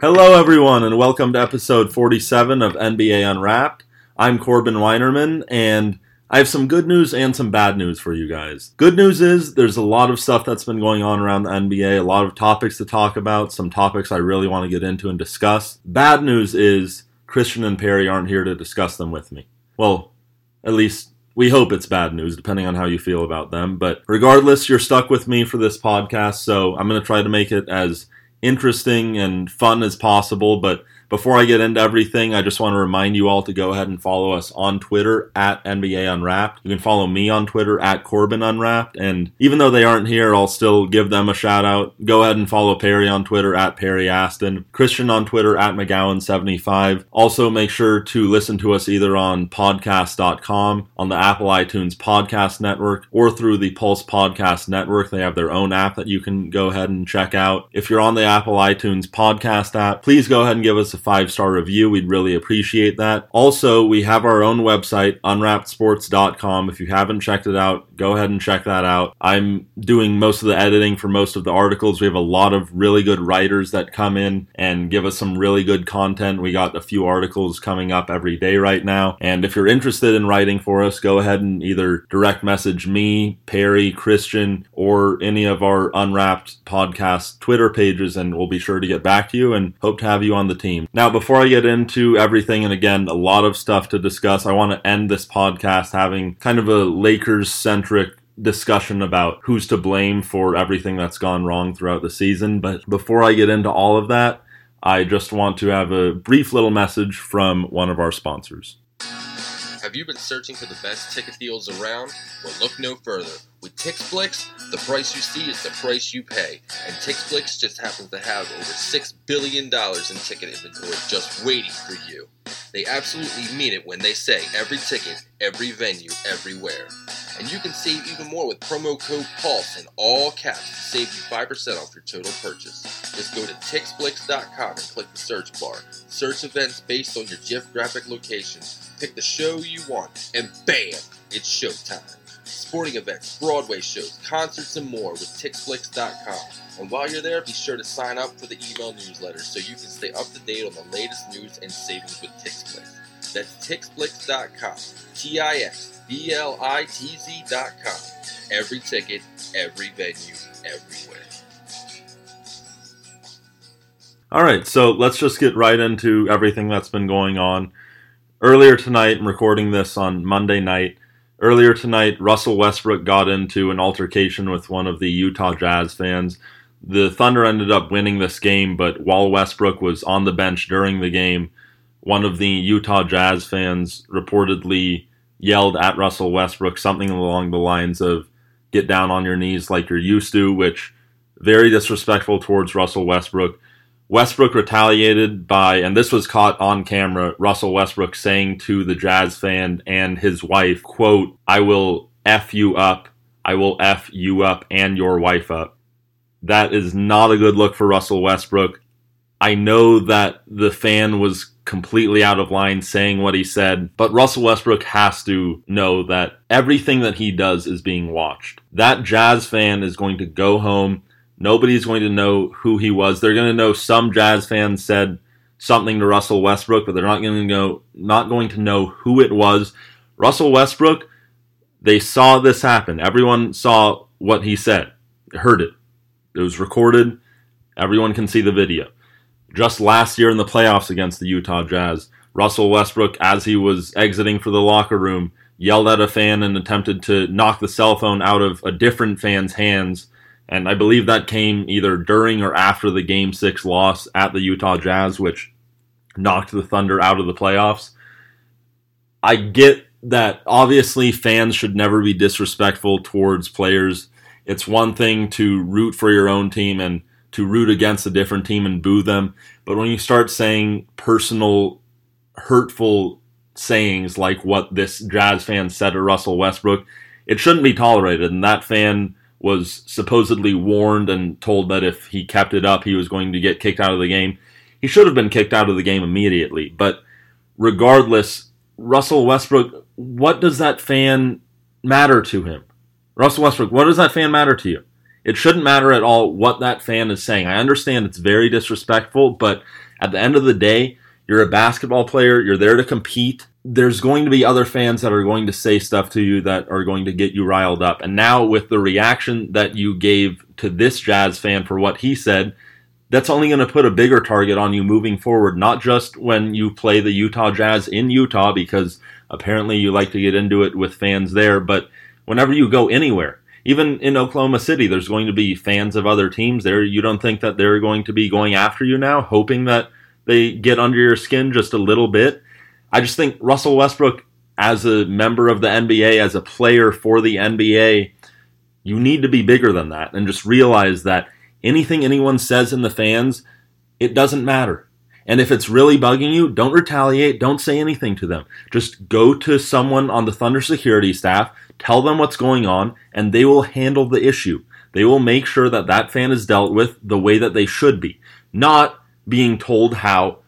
Hello, everyone, and welcome to episode 47 of NBA Unwrapped. I'm Corbin Weinerman, and I have some good news and some bad news for you guys. Good news is there's a lot of stuff that's been going on around the NBA, a lot of topics to talk about, some topics I really want to get into and discuss. Bad news is Christian and Perry aren't here to discuss them with me. Well, at least we hope it's bad news, depending on how you feel about them. But regardless, you're stuck with me for this podcast, so I'm going to try to make it as interesting and fun as possible. But before I get into everything, I just want to remind you all to go ahead and follow us on Twitter at NBA Unwrapped. You can follow me on Twitter at Corbin Unwrapped. And even though they aren't here, I'll still give them a shout out. Go ahead and follow Perry on Twitter at Perry Aston, Christian on Twitter at McGowan75. Also, make sure to listen to us either on podcast.com, on the Apple iTunes Podcast Network, or through the Pulse Podcast Network. They have their own app that you can go ahead and check out. If you're on the Apple iTunes Podcast app, please go ahead and give us a five star review. We'd really appreciate that. Also, we have our own website, unwrappedsports.com. If you haven't checked it out, go ahead and check that out. I'm doing most of the editing for most of the articles. We have a lot of really good writers that come in and give us some really good content. We got a few articles coming up every day right now. And if you're interested in writing for us, go ahead and either direct message me, Perry, Christian, or any of our Unwrapped podcast Twitter pages, and we'll be sure to get back to you and hope to have you on the team. Now, before I get into everything, and again, a lot of stuff to discuss, I want to end this podcast having kind of a Lakers centric discussion about who's to blame for everything that's gone wrong throughout the season. But before I get into all of that, I just want to have a brief little message from one of our sponsors. Have you been searching for the best ticket deals around? Well, look no further. With TixBlitz, the price you see is the price you pay. And TixBlitz just happens to have over $6 billion in ticket inventory just waiting for you. They absolutely mean it when they say every ticket, every venue, everywhere. And you can save even more with promo code PULSE in all caps to save you 5% off your total purchase. Just go to TixBlitz.com and click the search bar. Search events based on your geographic location pick the show you want, and bam, it's showtime. Sporting events, Broadway shows, concerts, and more with TixBlitz.com. And while you're there, be sure to sign up for the email newsletter so you can stay up to date on the latest news and savings with TixBlitz. That's TixBlitz.com. T I X B L I T Z.com. Every ticket, every venue, everywhere. All right, so let's just get right into everything that's been going on. Earlier tonight, I'm recording this on Monday night. Earlier tonight, Russell Westbrook got into an altercation with one of the Utah Jazz fans. The Thunder ended up winning this game, but while Westbrook was on the bench during the game, one of the Utah Jazz fans reportedly yelled at Russell Westbrook something along the lines of, get down on your knees like you're used to, which very disrespectful towards Russell Westbrook. Westbrook retaliated by, and this was caught on camera, Russell Westbrook saying to the Jazz fan and his wife, quote, I will F you up. I will F you up and your wife up. That is not a good look for Russell Westbrook. I know that the fan was completely out of line saying what he said, but Russell Westbrook has to know that everything that he does is being watched. That Jazz fan is going to go home Nobody's going to know who he was. They're going to know some Jazz fans said something to Russell Westbrook, but they're not going to know not going to know who it was. Russell Westbrook, they saw this happen. Everyone saw what he said, heard it. It was recorded. Everyone can see the video. Just last year in the playoffs against the Utah Jazz, Russell Westbrook, as he was exiting for the locker room, yelled at a fan and attempted to knock the cell phone out of a different fan's hands and I believe that came either during or after the game six loss at the Utah Jazz, which knocked the Thunder out of the playoffs. I get that obviously fans should never be disrespectful towards players. It's one thing to root for your own team and to root against a different team and boo them. But when you start saying personal, hurtful sayings like what this Jazz fan said to Russell Westbrook, it shouldn't be tolerated. And that fan was supposedly warned and told that if he kept it up, he was going to get kicked out of the game. He should have been kicked out of the game immediately. But regardless, Russell Westbrook, what does that fan matter to him? Russell Westbrook, what does that fan matter to you? It shouldn't matter at all what that fan is saying. I understand it's very disrespectful, but At the end of the day, you're a basketball player, you're there to compete. There's going to be other fans that are going to say stuff to you that are going to get you riled up. And now, with the reaction that you gave to this Jazz fan for what he said, that's only going to put a bigger target on you moving forward, not just when you play the Utah Jazz in Utah, because apparently you like to get into it with fans there, but whenever you go anywhere. Even in Oklahoma City, there's going to be fans of other teams there. You don't think that they're going to be going after you now, hoping that they get under your skin just a little bit. I just think Russell Westbrook, as a member of the NBA, as a player for the NBA, you need to be bigger than that and just realize that anything anyone says in the fans, it doesn't matter. And if it's really bugging you, don't retaliate, don't say anything to them. Just go to someone on the Thunder security staff, tell them what's going on, and they will handle the issue. They will make sure that that fan is dealt with the way that they should be, not being told how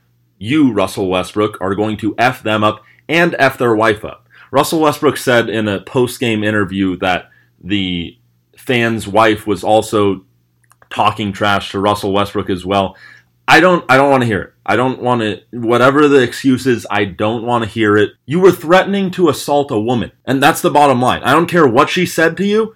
you, Russell Westbrook, are going to F them up and F their wife up. Russell Westbrook said in a post game interview that the fan's wife was also talking trash to Russell Westbrook as well. I don't I don't want to hear it. I don't want to whatever the excuse is, I don't want to hear it. You were threatening to assault a woman, and that's the bottom line. I don't care what she said to you.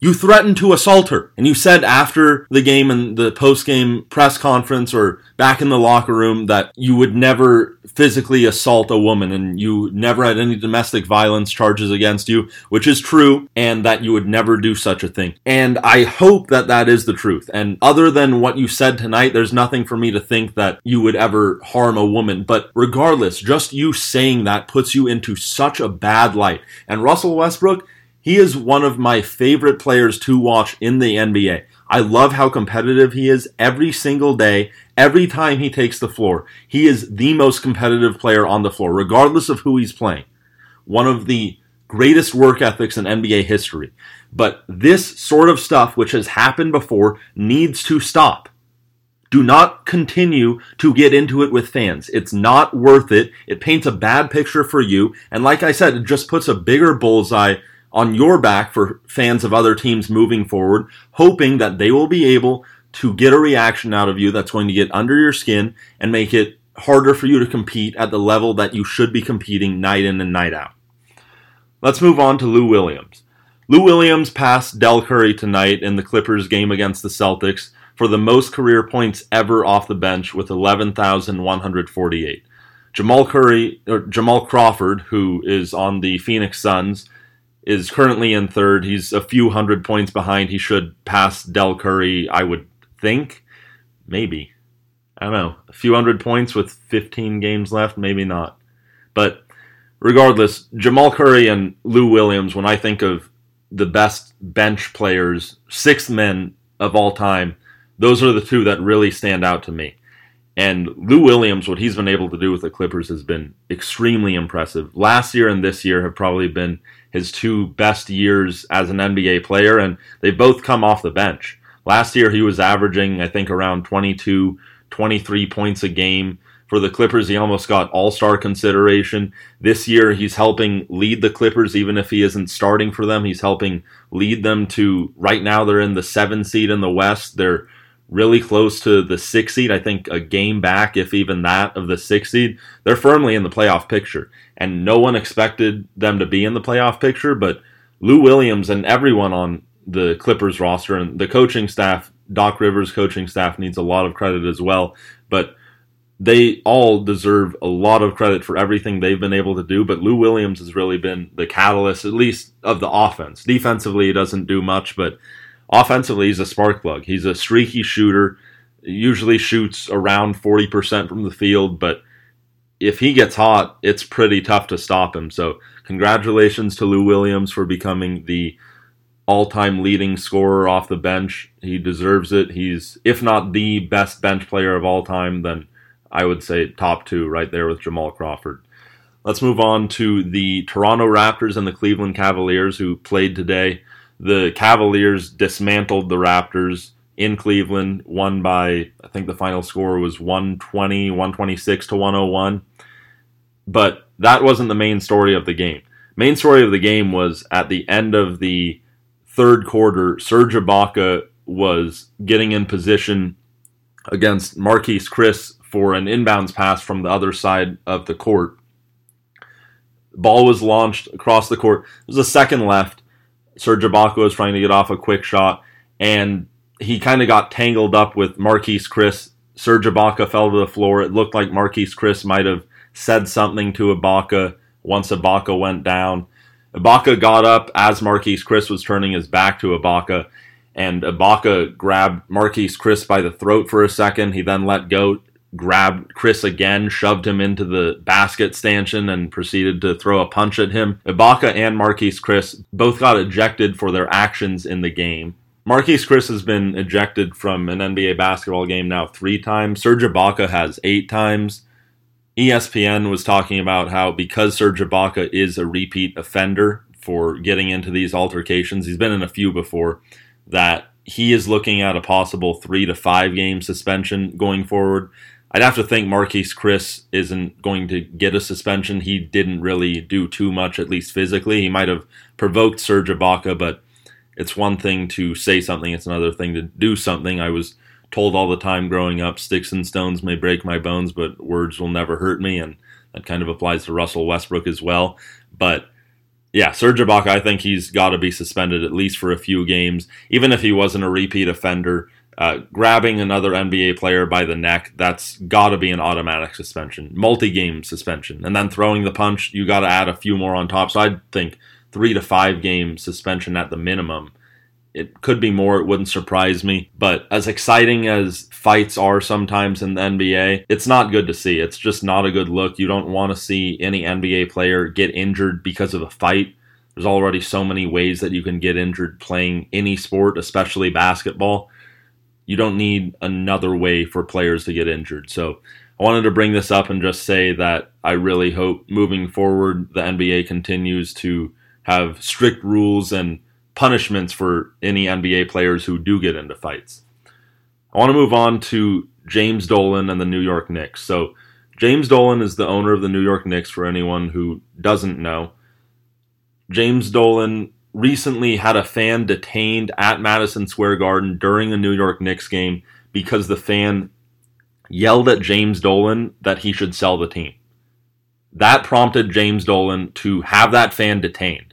You threatened to assault her. And you said after the game and the post game press conference or back in the locker room that you would never physically assault a woman and you never had any domestic violence charges against you, which is true, and that you would never do such a thing. And I hope that that is the truth. And other than what you said tonight, there's nothing for me to think that you would ever harm a woman. But regardless, just you saying that puts you into such a bad light. And Russell Westbrook, he is one of my favorite players to watch in the NBA. I love how competitive he is every single day, every time he takes the floor. He is the most competitive player on the floor, regardless of who he's playing. One of the greatest work ethics in NBA history. But this sort of stuff, which has happened before, needs to stop. Do not continue to get into it with fans. It's not worth it. It paints a bad picture for you. And like I said, it just puts a bigger bullseye on your back for fans of other teams moving forward, hoping that they will be able to get a reaction out of you that's going to get under your skin and make it harder for you to compete at the level that you should be competing night in and night out. Let's move on to Lou Williams. Lou Williams passed Del Curry tonight in the Clippers game against the Celtics for the most career points ever off the bench with 11,148. Jamal Curry or Jamal Crawford, who is on the Phoenix Suns, is currently in third. He's a few hundred points behind. He should pass Del Curry, I would think. Maybe. I don't know. A few hundred points with 15 games left, maybe not. But regardless, Jamal Curry and Lou Williams, when I think of the best bench players, sixth men of all time, those are the two that really stand out to me. And Lou Williams, what he's been able to do with the Clippers has been extremely impressive. Last year and this year have probably been his two best years as an NBA player, and they both come off the bench. Last year, he was averaging, I think, around 22, 23 points a game. For the Clippers, he almost got all star consideration. This year, he's helping lead the Clippers, even if he isn't starting for them. He's helping lead them to, right now, they're in the seven seed in the West. They're really close to the six seed. I think a game back, if even that, of the six seed. They're firmly in the playoff picture and no one expected them to be in the playoff picture. But Lou Williams and everyone on the Clippers roster and the coaching staff, Doc Rivers' coaching staff needs a lot of credit as well. But they all deserve a lot of credit for everything they've been able to do. But Lou Williams has really been the catalyst, at least of the offense. Defensively, he doesn't do much, but offensively, he's a spark plug. He's a streaky shooter. Usually shoots around 40% from the field, but if he gets hot, it's pretty tough to stop him. So, congratulations to Lou Williams for becoming the all-time leading scorer off the bench. He deserves it. He's if not the best bench player of all time, then I would say top 2 right there with Jamal Crawford. Let's move on to the Toronto Raptors and the Cleveland Cavaliers who played today. The Cavaliers dismantled the Raptors in Cleveland, won by, I think the final score was 120, 126 to 101. But that wasn't the main story of the game. Main story of the game was at the end of the third quarter, Serge Ibaka was getting in position against Marquese Chriss for an inbounds pass from the other side of the court. Ball was launched across the court. There's a second left. Serge Ibaka was trying to get off a quick shot, and he kind of got tangled up with Marquese Chriss. Serge Ibaka fell to the floor. It looked like Marquese Chriss might have said something to Ibaka once Ibaka went down. Ibaka got up as Marquese Chriss was turning his back to Ibaka, and Ibaka grabbed Marquese Chriss by the throat for a second. He then let go, grabbed Chriss again, shoved him into the basket stanchion, and proceeded to throw a punch at him. Ibaka and Marquese Chriss both got ejected for their actions in the game. Marquese Chriss has been ejected from an NBA basketball game now three times. Serge Ibaka has eight times. ESPN was talking about how because Serge Ibaka is a repeat offender for getting into these altercations, he's been in a few before, that he is looking at a possible three to five game suspension going forward. I'd have to think Marquese Chriss isn't going to get a suspension. He didn't really do too much, at least physically. He might have provoked Serge Ibaka, but it's one thing to say something, it's another thing to do something. I was told all the time growing up sticks and stones may break my bones, but words will never hurt me. And that kind of applies to Russell Westbrook as well. But yeah, Serge Ibaka, I think he's got to be suspended at least for a few games. Even if he wasn't a repeat offender, uh, grabbing another NBA player by the neck, that's got to be an automatic suspension, multi game suspension. And then throwing the punch, you got to add a few more on top. So I'd think three to five game suspension at the minimum it could be more, it wouldn't surprise me. But as exciting as fights are sometimes in the NBA, it's not good to see. It's just not a good look. You don't want to see any NBA player get injured because of a fight. There's already so many ways that you can get injured playing any sport, especially basketball. You don't need another way for players to get injured. So I wanted to bring this up and just say that I really hope moving forward the NBA continues to have strict rules and punishments for any NBA players who do get into fights. I want to move on to James Dolan and the New York Knicks. So, James Dolan is the owner of the New York Knicks for anyone who doesn't know. James Dolan recently had a fan detained at Madison Square Garden during a New York Knicks game because the fan yelled at James Dolan that he should sell the team. That prompted James Dolan to have that fan detained.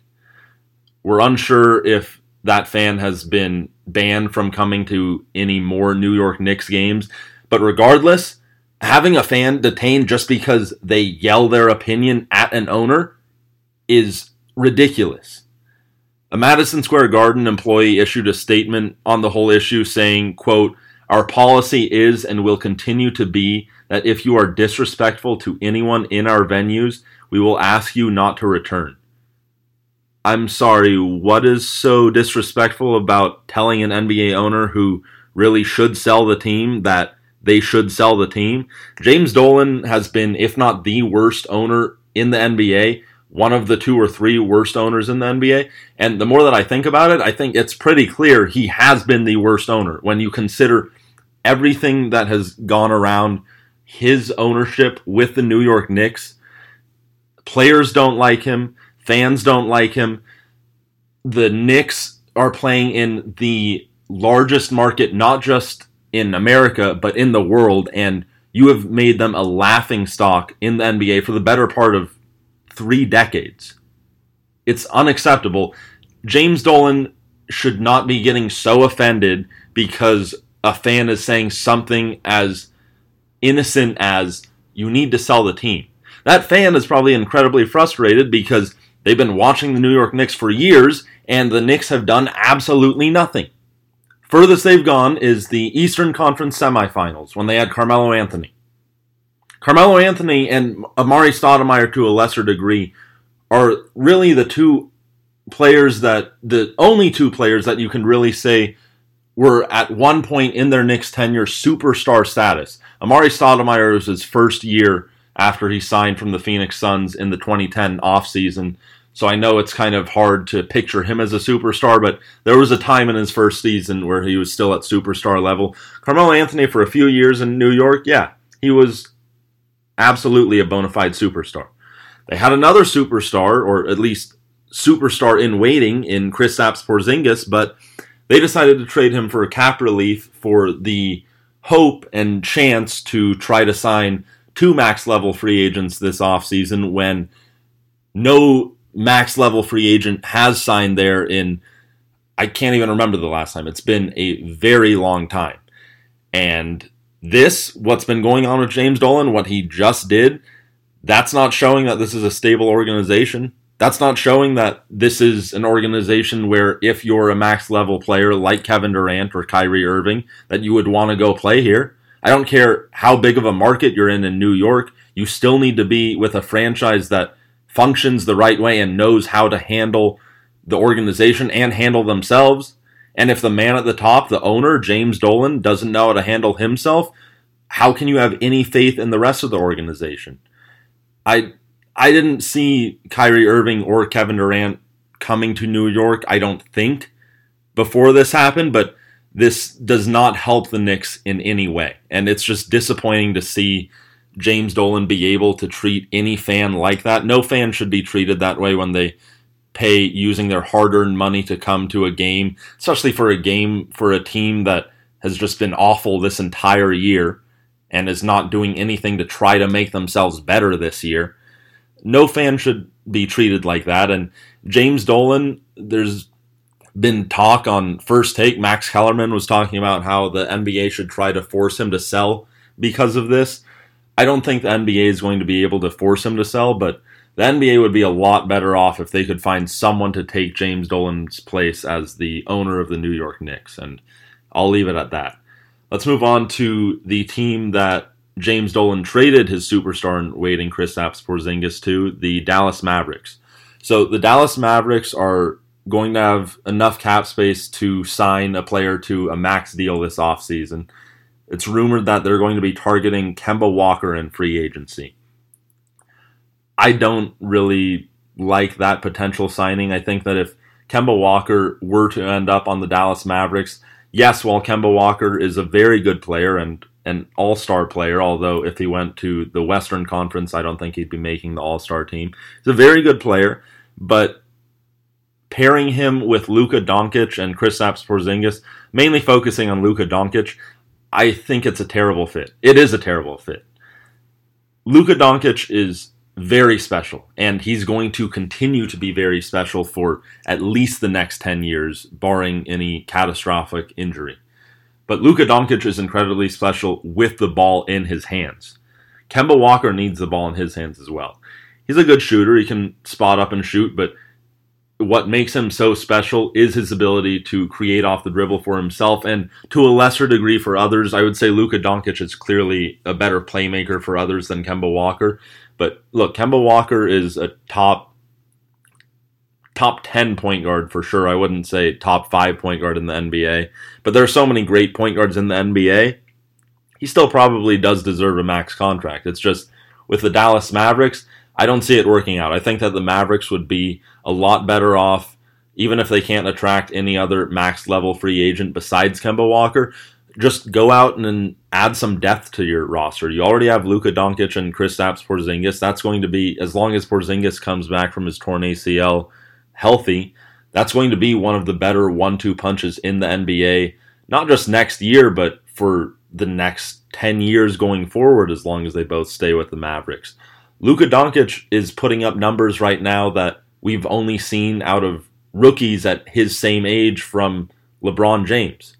We're unsure if that fan has been banned from coming to any more New York Knicks games. But regardless, having a fan detained just because they yell their opinion at an owner is ridiculous. A Madison Square Garden employee issued a statement on the whole issue saying, quote, our policy is and will continue to be that if you are disrespectful to anyone in our venues, we will ask you not to return. I'm sorry, what is so disrespectful about telling an NBA owner who really should sell the team that they should sell the team? James Dolan has been, if not the worst owner in the NBA, one of the two or three worst owners in the NBA. And the more that I think about it, I think it's pretty clear he has been the worst owner when you consider everything that has gone around his ownership with the New York Knicks. Players don't like him Fans don't like him. The Knicks are playing in the largest market, not just in America, but in the world. And you have made them a laughing stock in the NBA for the better part of three decades. It's unacceptable. James Dolan should not be getting so offended because a fan is saying something as innocent as you need to sell the team. That fan is probably incredibly frustrated because They've been watching the New York Knicks for years, and the Knicks have done absolutely nothing. Furthest they've gone is the Eastern Conference semifinals when they had Carmelo Anthony. Carmelo Anthony and Amar'e Stoudemire, to a lesser degree, are really the two players that, the only two players that you can really say were at one point in their Knicks tenure superstar status. Amar'e Stoudemire was his first year after he signed from the Phoenix Suns in the 2010 offseason. So I know it's kind of hard to picture him as a superstar, but there was a time in his first season where he was still at superstar level. Carmelo Anthony, for a few years in New York, yeah, he was absolutely a bona fide superstar. They had another superstar, or at least superstar in waiting, in Kristaps Porzingis, but they decided to trade him for a cap relief for the hope and chance to try to sign two max level free agents this offseason when no max level free agent has signed there in I can't even remember the last time. It's been a very long time. And this, what's been going on with James Dolan, what he just did, that's not showing that this is a stable organization. That's not showing that this is an organization where if you're a max level player like Kevin Durant or Kyrie Irving, that you would want to go play here. I don't care how big of a market you're in in New York, you still need to be with a franchise that functions the right way and knows how to handle the organization and handle themselves. And if the man at the top, the owner, James Dolan, doesn't know how to handle himself, how can you have any faith in the rest of the organization? I I didn't see Kyrie Irving or Kevin Durant coming to New York, I don't think, before this happened, but this does not help the Knicks in any way. And it's just disappointing to see James Dolan be able to treat any fan like that. No fan should be treated that way when they pay using their hard-earned money to come to a game, especially for a game for a team that has just been awful this entire year and is not doing anything to try to make themselves better this year. No fan should be treated like that. And James Dolan, there's been talk on first take. Max Kellerman was talking about how the NBA should try to force him to sell because of this. I don't think the NBA is going to be able to force him to sell, but the NBA would be a lot better off if they could find someone to take James Dolan's place as the owner of the New York Knicks. And I'll leave it at that. Let's move on to the team that James Dolan traded his superstar in waiting Kristaps Porzingis to, the Dallas Mavericks. So the Dallas Mavericks are going to have enough cap space to sign a player to a max deal this offseason. It's rumored that they're going to be targeting Kemba Walker in free agency. I don't really like that potential signing. I think that if Kemba Walker were to end up on the Dallas Mavericks, yes, while Kemba Walker is a very good player and an all star player, although if he went to the Western Conference, I don't think he'd be making the all star team. He's a very good player, but pairing him with Luka Doncic and Kristaps Porzingis, mainly focusing on Luka Doncic, I think it's a terrible fit. It is a terrible fit. Luka Doncic is very special, and he's going to continue to be very special for at least the next 10 years, barring any catastrophic injury. But Luka Doncic is incredibly special with the ball in his hands. Kemba Walker needs the ball in his hands as well. He's a good shooter, he can spot up and shoot, but what makes him so special is his ability to create off the dribble for himself and to a lesser degree for others. I would say Luka Doncic is clearly a better playmaker for others than Kemba Walker. But look, Kemba Walker is a top top 10 point guard for sure. I wouldn't say top 5 point guard in the NBA, but there are so many great point guards in the NBA. He still probably does deserve a max contract. It's just with the Dallas Mavericks, I don't see it working out. I think that the Mavericks would be a lot better off, even if they can't attract any other max level free agent besides Kemba Walker. Just go out and add some depth to your roster. You already have Luka Doncic and Kristaps Porzingis. That's going to be as long as Porzingis comes back from his torn ACL healthy. That's going to be one of the better one-two punches in the NBA, not just next year, but for the next 10 years going forward as long as they both stay with the Mavericks. Luka Doncic is putting up numbers right now that we've only seen out of rookies at his same age from LeBron James.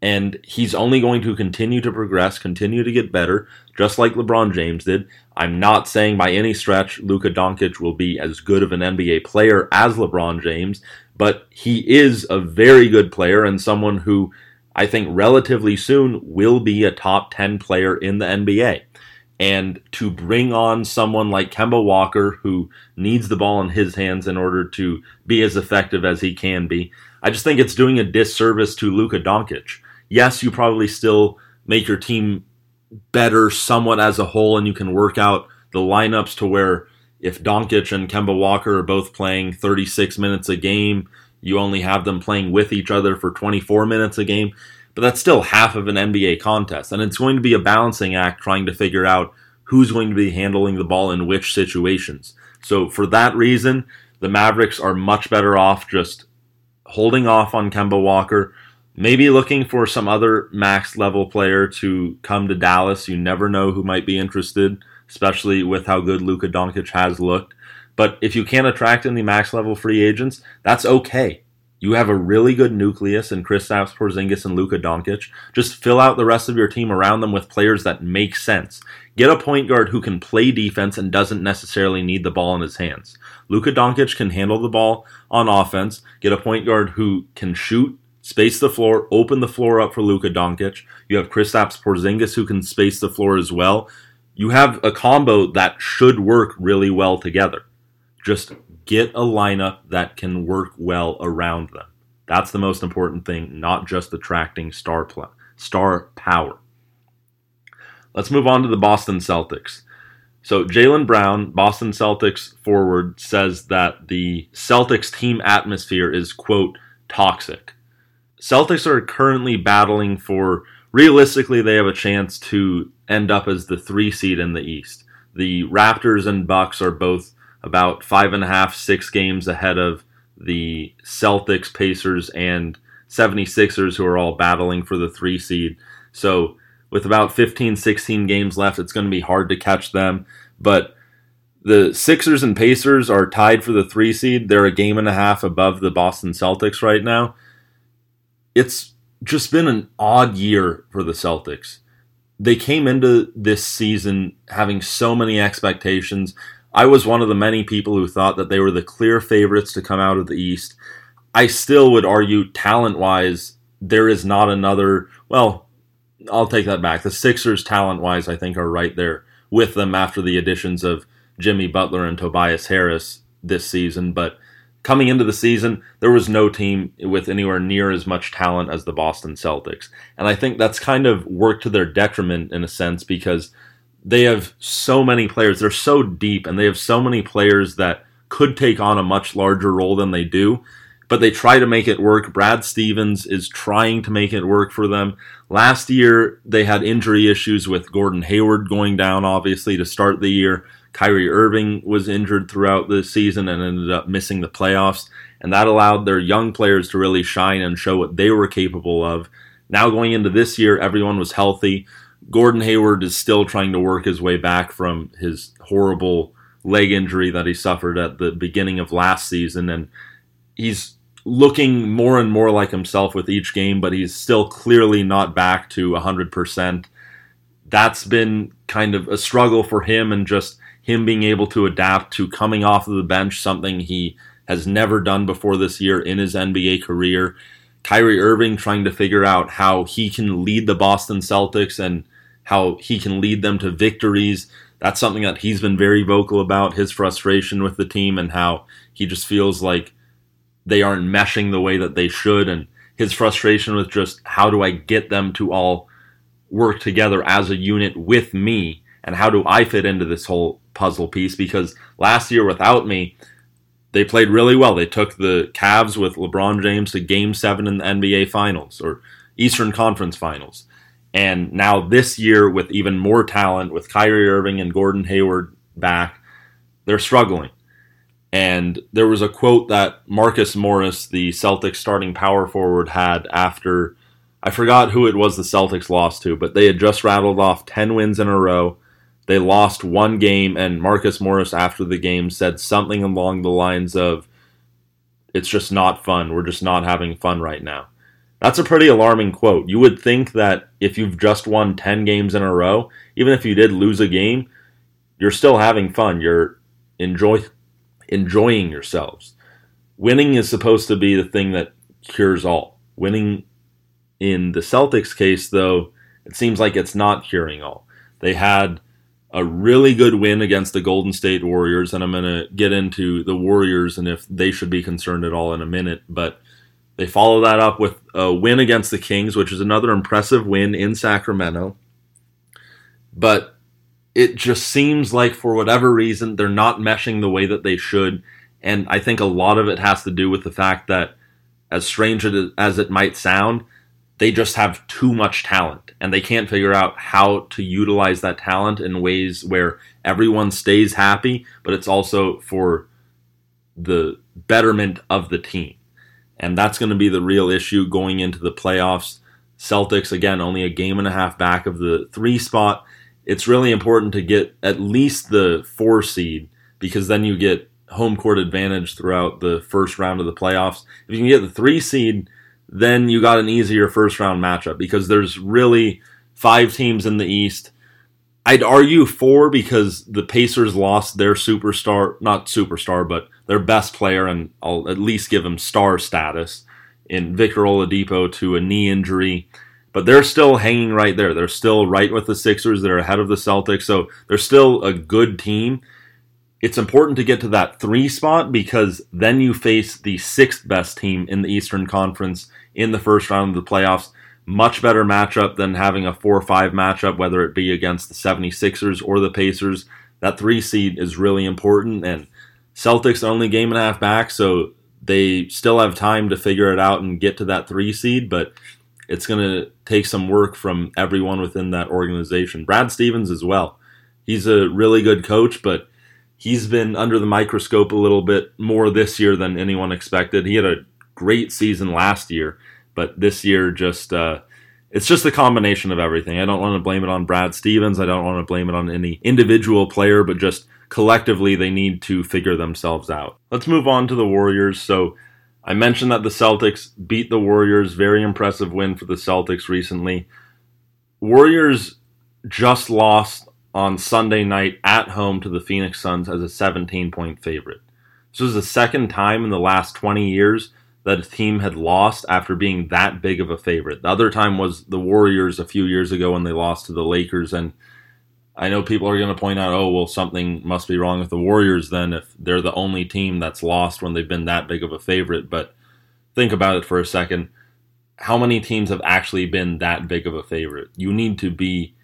And he's only going to continue to progress, continue to get better, just like LeBron James did. I'm not saying by any stretch Luka Doncic will be as good of an NBA player as LeBron James, but he is a very good player and someone who I think relatively soon will be a top 10 player in the NBA and to bring on someone like Kemba Walker who needs the ball in his hands in order to be as effective as he can be. I just think it's doing a disservice to Luka Doncic. Yes, you probably still make your team better somewhat as a whole and you can work out the lineups to where if Doncic and Kemba Walker are both playing 36 minutes a game, you only have them playing with each other for 24 minutes a game but that's still half of an NBA contest. And it's going to be a balancing act trying to figure out who's going to be handling the ball in which situations. So, for that reason, the Mavericks are much better off just holding off on Kemba Walker, maybe looking for some other max level player to come to Dallas. You never know who might be interested, especially with how good Luka Doncic has looked. But if you can't attract any max level free agents, that's okay. You have a really good nucleus in Kristaps Porzingis and Luka Doncic. Just fill out the rest of your team around them with players that make sense. Get a point guard who can play defense and doesn't necessarily need the ball in his hands. Luka Doncic can handle the ball on offense. Get a point guard who can shoot, space the floor, open the floor up for Luka Doncic. You have Kristaps Porzingis who can space the floor as well. You have a combo that should work really well together. Just get a lineup that can work well around them. That's the most important thing, not just attracting star pl- star power. Let's move on to the Boston Celtics. So Jaylen Brown, Boston Celtics forward, says that the Celtics team atmosphere is quote toxic. Celtics are currently battling for realistically they have a chance to end up as the three seed in the East. The Raptors and Bucks are both about five and a half, six games ahead of the Celtics, Pacers, and 76ers, who are all battling for the three seed. So, with about 15, 16 games left, it's going to be hard to catch them. But the Sixers and Pacers are tied for the three seed. They're a game and a half above the Boston Celtics right now. It's just been an odd year for the Celtics. They came into this season having so many expectations. I was one of the many people who thought that they were the clear favorites to come out of the East. I still would argue, talent wise, there is not another. Well, I'll take that back. The Sixers, talent wise, I think are right there with them after the additions of Jimmy Butler and Tobias Harris this season. But coming into the season, there was no team with anywhere near as much talent as the Boston Celtics. And I think that's kind of worked to their detriment in a sense because they have so many players. They're so deep, and they have so many players that could take on a much larger role than they do. But they try to make it work. Brad Stevens is trying to make it work for them. Last year, they had injury issues with Gordon Hayward going down, obviously, to start the year. Kyrie Irving was injured throughout the season and ended up missing the playoffs. And that allowed their young players to really shine and show what they were capable of. Now, going into this year, everyone was healthy. Gordon Hayward is still trying to work his way back from his horrible leg injury that he suffered at the beginning of last season, and he's looking more and more like himself with each game, but he's still clearly not back to 100%. That's been kind of a struggle for him, and just him being able to adapt to coming off of the bench, something he has never done before this year in his NBA career. Kyrie Irving trying to figure out how he can lead the Boston Celtics and how he can lead them to victories. That's something that he's been very vocal about his frustration with the team and how he just feels like they aren't meshing the way that they should and his frustration with just how do I get them to all work together as a unit with me and how do I fit into this whole puzzle piece because last year without me they played really well. They took the Cavs with LeBron James to game 7 in the NBA finals or Eastern Conference finals. And now this year, with even more talent, with Kyrie Irving and Gordon Hayward back, they're struggling. And there was a quote that Marcus Morris, the Celtics starting power forward, had after I forgot who it was the Celtics lost to, but they had just rattled off 10 wins in a row. They lost one game, and Marcus Morris, after the game, said something along the lines of, It's just not fun. We're just not having fun right now. That's a pretty alarming quote. You would think that if you've just won 10 games in a row, even if you did lose a game, you're still having fun. You're enjoy enjoying yourselves. Winning is supposed to be the thing that cures all. Winning in the Celtics case though, it seems like it's not curing all. They had a really good win against the Golden State Warriors and I'm going to get into the Warriors and if they should be concerned at all in a minute, but they follow that up with a win against the Kings, which is another impressive win in Sacramento. But it just seems like, for whatever reason, they're not meshing the way that they should. And I think a lot of it has to do with the fact that, as strange as it might sound, they just have too much talent and they can't figure out how to utilize that talent in ways where everyone stays happy, but it's also for the betterment of the team. And that's going to be the real issue going into the playoffs. Celtics, again, only a game and a half back of the three spot. It's really important to get at least the four seed because then you get home court advantage throughout the first round of the playoffs. If you can get the three seed, then you got an easier first round matchup because there's really five teams in the East. I'd argue four because the Pacers lost their superstar, not superstar, but their best player, and I'll at least give him star status in Victor Oladipo to a knee injury. But they're still hanging right there. They're still right with the Sixers. They're ahead of the Celtics. So they're still a good team. It's important to get to that three spot because then you face the sixth best team in the Eastern Conference in the first round of the playoffs much better matchup than having a 4 or 5 matchup, whether it be against the 76ers or the Pacers. That three seed is really important, and Celtics only game and a half back, so they still have time to figure it out and get to that three seed, but it's going to take some work from everyone within that organization. Brad Stevens as well. He's a really good coach, but he's been under the microscope a little bit more this year than anyone expected. He had a great season last year but this year, just uh, it's just a combination of everything. I don't want to blame it on Brad Stevens. I don't want to blame it on any individual player, but just collectively, they need to figure themselves out. Let's move on to the Warriors. So I mentioned that the Celtics beat the Warriors. Very impressive win for the Celtics recently. Warriors just lost on Sunday night at home to the Phoenix Suns as a 17 point favorite. This was the second time in the last 20 years that a team had lost after being that big of a favorite. The other time was the Warriors a few years ago when they lost to the Lakers. And I know people are going to point out, oh, well, something must be wrong with the Warriors then if they're the only team that's lost when they've been that big of a favorite. But think about it for a second. How many teams have actually been that big of a favorite? You need to be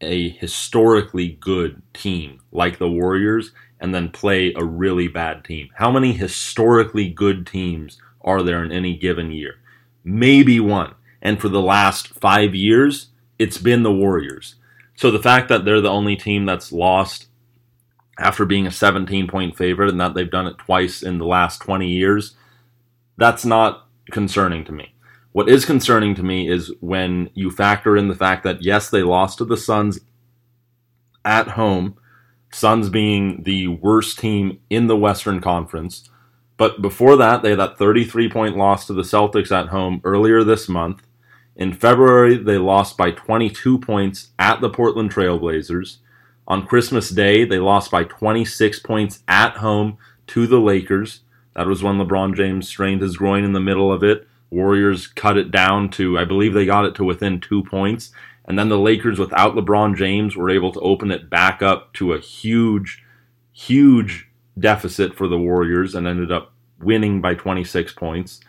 a historically good team like the Warriors and then play a really bad team. How many historically good teams are there in any given year? Maybe one. And for the last five years, it's been the Warriors. So the fact that they're the only team that's lost after being a 17 point favorite and that they've done it twice in the last 20 years, that's not concerning to me. What is concerning to me is when you factor in the fact that, yes, they lost to the Suns at home, Suns being the worst team in the Western Conference. But before that, they had that 33 point loss to the Celtics at home earlier this month. In February, they lost by 22 points at the Portland Trailblazers. On Christmas Day, they lost by 26 points at home to the Lakers. That was when LeBron James strained his groin in the middle of it. Warriors cut it down to, I believe they got it to within two points. And then the Lakers, without LeBron James, were able to open it back up to a huge, huge deficit for the Warriors and ended up winning by 26 points.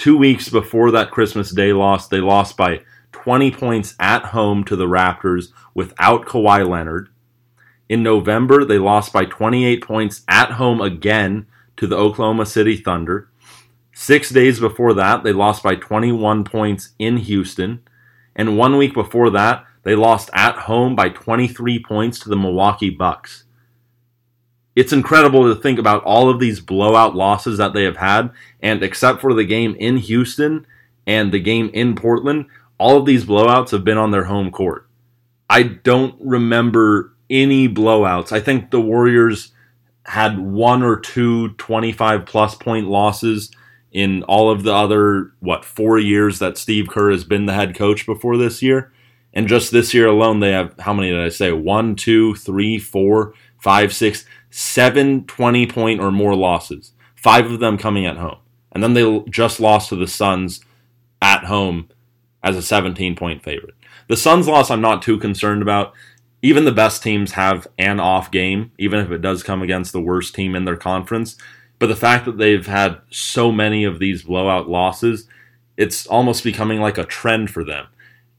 Two weeks before that Christmas Day loss, they lost by 20 points at home to the Raptors without Kawhi Leonard. In November, they lost by 28 points at home again to the Oklahoma City Thunder. Six days before that, they lost by 21 points in Houston. And one week before that, they lost at home by 23 points to the Milwaukee Bucks. It's incredible to think about all of these blowout losses that they have had, and except for the game in Houston and the game in Portland, all of these blowouts have been on their home court. I don't remember any blowouts. I think the Warriors had one or two 25 plus point losses in all of the other what four years that Steve Kerr has been the head coach before this year. And just this year alone, they have how many did I say? One, two, three, four, five, six, seven 20 point or more losses. Five of them coming at home. And then they just lost to the Suns at home as a 17 point favorite. The Suns loss, I'm not too concerned about. Even the best teams have an off game, even if it does come against the worst team in their conference. But the fact that they've had so many of these blowout losses, it's almost becoming like a trend for them.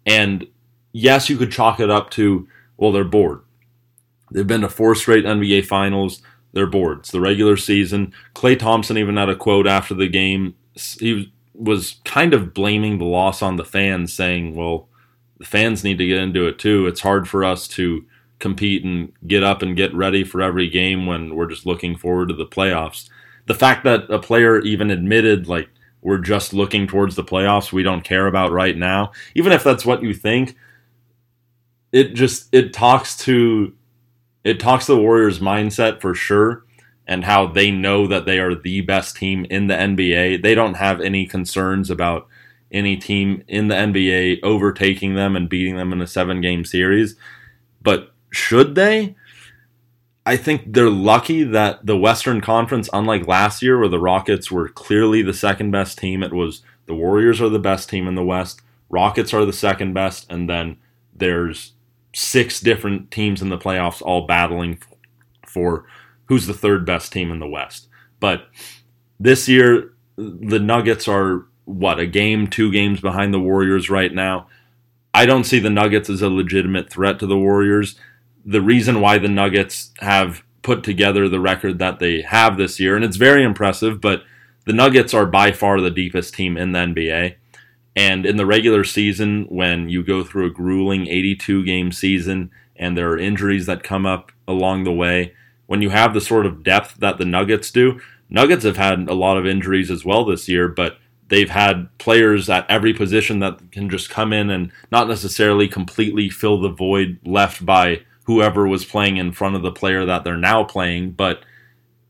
And yes, you could chalk it up to, well, they're bored. They've been to four straight NBA finals. They're bored. It's the regular season. Klay Thompson even had a quote after the game. He was kind of blaming the loss on the fans, saying, well, the fans need to get into it too. It's hard for us to compete and get up and get ready for every game when we're just looking forward to the playoffs. the fact that a player even admitted like we're just looking towards the playoffs, we don't care about right now, even if that's what you think, it just it talks to it talks to the Warriors mindset for sure and how they know that they are the best team in the NBA. They don't have any concerns about any team in the NBA overtaking them and beating them in a seven game series. But should they? I think they're lucky that the Western Conference, unlike last year where the Rockets were clearly the second best team, it was the Warriors are the best team in the West, Rockets are the second best, and then there's six different teams in the playoffs all battling for who's the third best team in the West. But this year, the Nuggets are what a game, two games behind the Warriors right now. I don't see the Nuggets as a legitimate threat to the Warriors. The reason why the Nuggets have put together the record that they have this year, and it's very impressive, but the Nuggets are by far the deepest team in the NBA. And in the regular season, when you go through a grueling 82 game season and there are injuries that come up along the way, when you have the sort of depth that the Nuggets do, Nuggets have had a lot of injuries as well this year, but they've had players at every position that can just come in and not necessarily completely fill the void left by whoever was playing in front of the player that they're now playing, but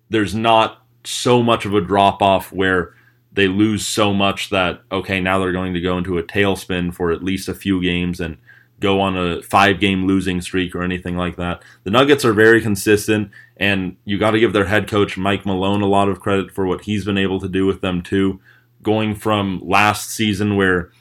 there's not so much of a drop off where they lose so much that okay, now they're going to go into a tailspin for at least a few games and go on a five game losing streak or anything like that. The Nuggets are very consistent, and you got to give their head coach Mike Malone a lot of credit for what he's been able to do with them too going from last season where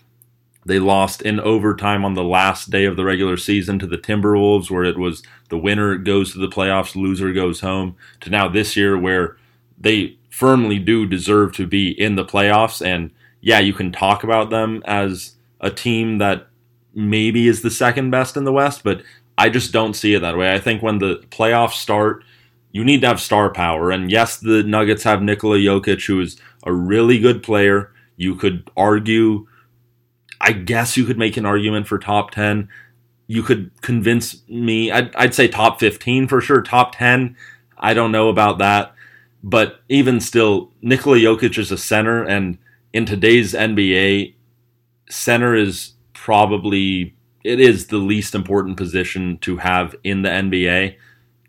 they lost in overtime on the last day of the regular season to the Timberwolves, where it was the winner goes to the playoffs, loser goes home, to now this year where they firmly do deserve to be in the playoffs. And yeah, you can talk about them as a team that maybe is the second best in the West, but I just don't see it that way. I think when the playoffs start, you need to have star power. And yes, the Nuggets have Nikola Jokic, who is a really good player. You could argue, I guess you could make an argument for top 10. You could convince me, I'd, I'd say top 15 for sure. Top 10, I don't know about that. But even still, Nikola Jokic is a center. And in today's NBA, center is probably, it is the least important position to have in the NBA.